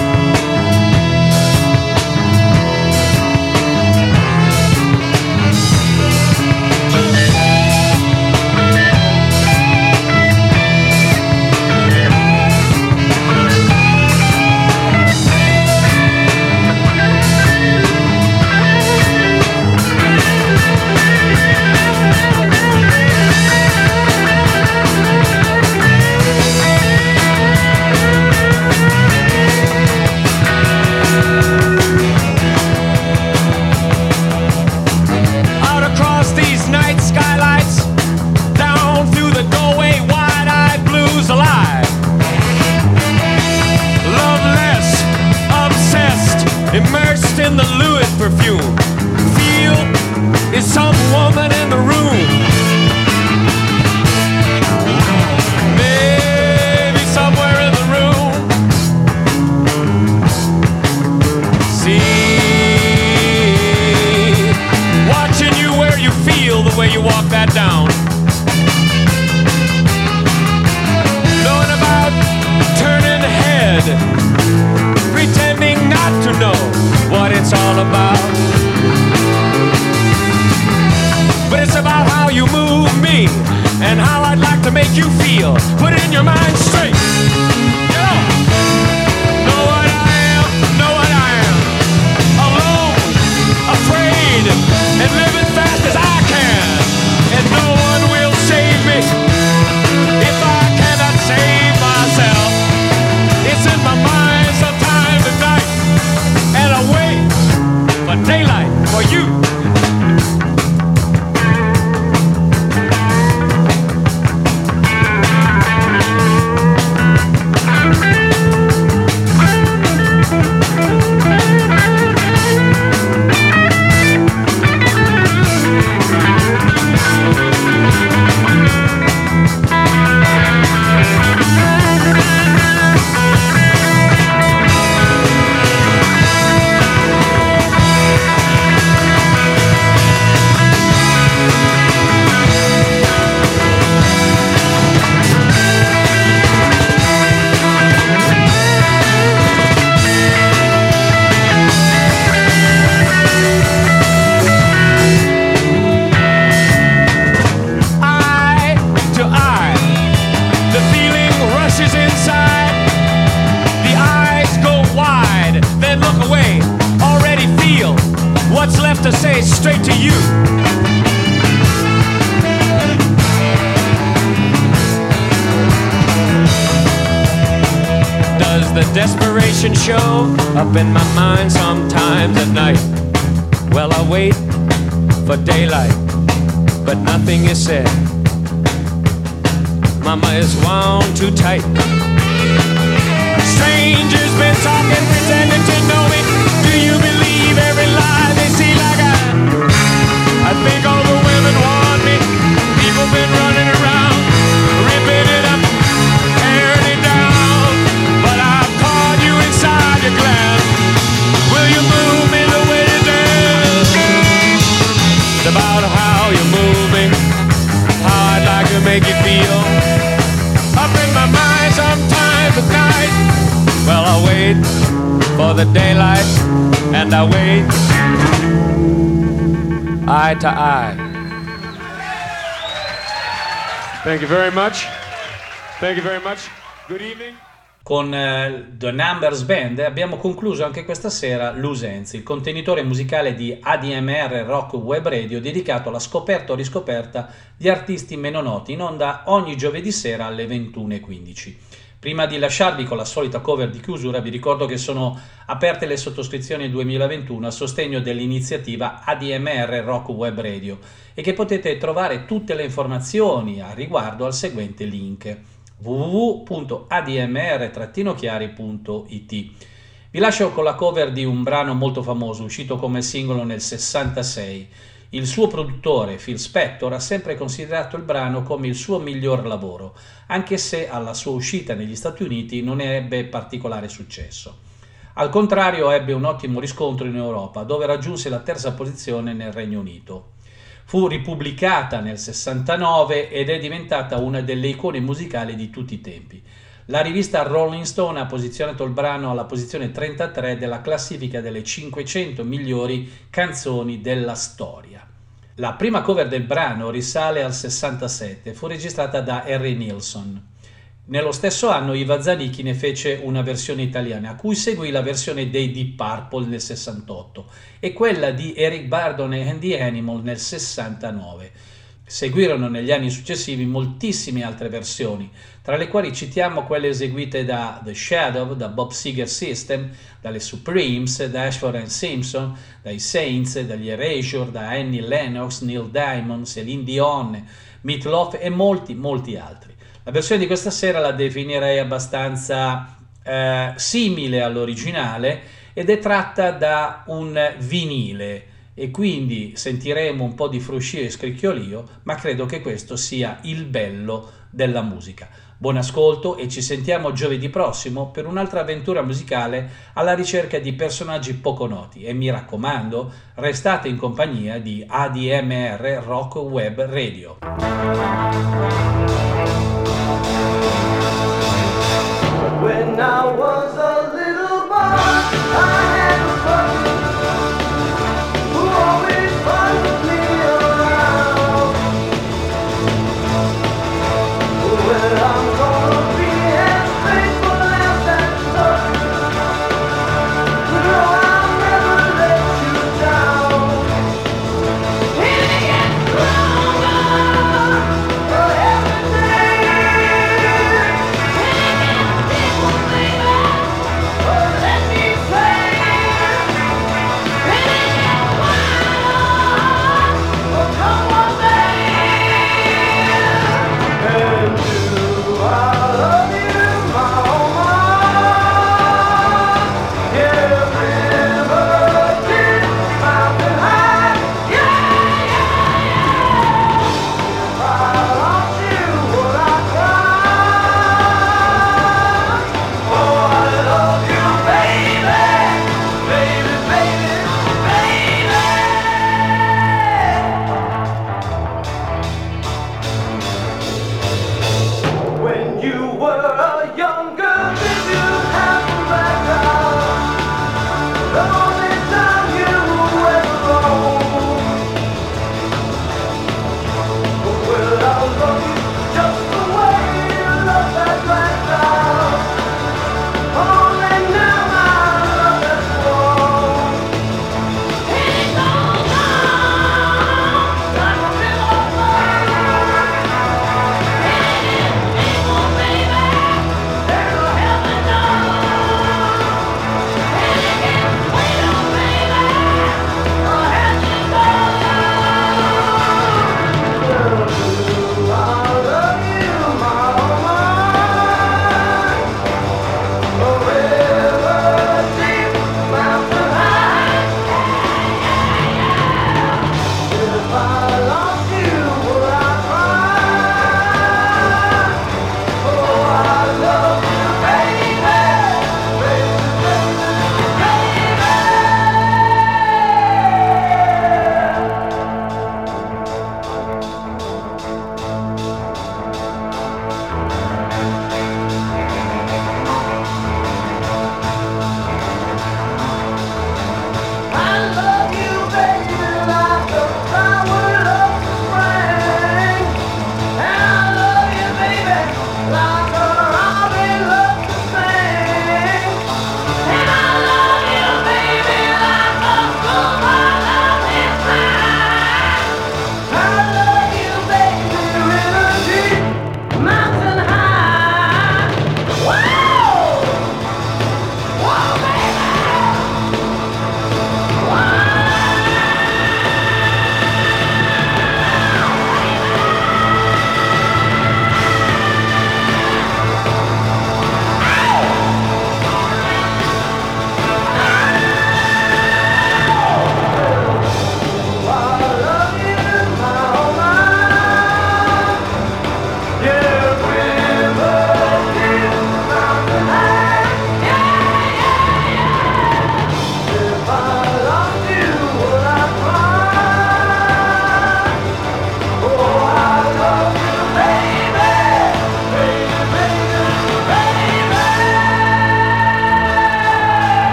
Speaker 2: Brothers
Speaker 1: Band eh, abbiamo concluso anche questa sera Lusenzi, il contenitore musicale di ADMR Rock Web Radio dedicato alla scoperta o riscoperta di artisti meno noti in onda ogni giovedì sera alle 21.15. Prima di lasciarvi con la solita cover di chiusura vi ricordo che sono aperte le sottoscrizioni 2021 a sostegno dell'iniziativa ADMR Rock Web Radio e che potete trovare tutte le informazioni a riguardo al seguente link www.admr-chiari.it. Vi lascio con la cover di un brano molto famoso, uscito come singolo nel 66. Il suo produttore, Phil Spector, ha sempre considerato il brano come il suo miglior lavoro, anche se alla sua uscita negli Stati Uniti non ebbe particolare successo. Al contrario, ebbe un ottimo riscontro in Europa, dove raggiunse la terza posizione nel Regno Unito. Fu ripubblicata nel 69 ed è diventata una delle icone musicali di tutti i tempi. La rivista Rolling Stone ha posizionato il brano alla posizione 33 della classifica delle 500 migliori canzoni della storia. La prima cover del brano risale al 67, fu registrata da Harry Nilsson. Nello stesso anno Iva Zanicchi ne fece una versione italiana, a cui seguì la versione dei Deep Purple nel 68 e quella di Eric Bardon e Andy Animal nel 69. Seguirono negli anni successivi moltissime altre versioni, tra le quali citiamo quelle eseguite da The Shadow, da Bob Seger System, dalle Supremes, da Ashford and Simpson, dai Saints, dagli Erasure, da Annie Lennox, Neil Diamond, Celine Dion, Meatloaf e molti, molti altri. La versione di questa sera la definirei abbastanza eh, simile all'originale ed è tratta da un vinile e quindi sentiremo un po' di fruscio e scricchiolio, ma credo che questo sia il bello della musica. Buon ascolto e ci sentiamo giovedì prossimo per un'altra avventura musicale alla ricerca di personaggi poco noti e mi raccomando, restate in compagnia di ADMR Rock Web Radio.
Speaker 4: now was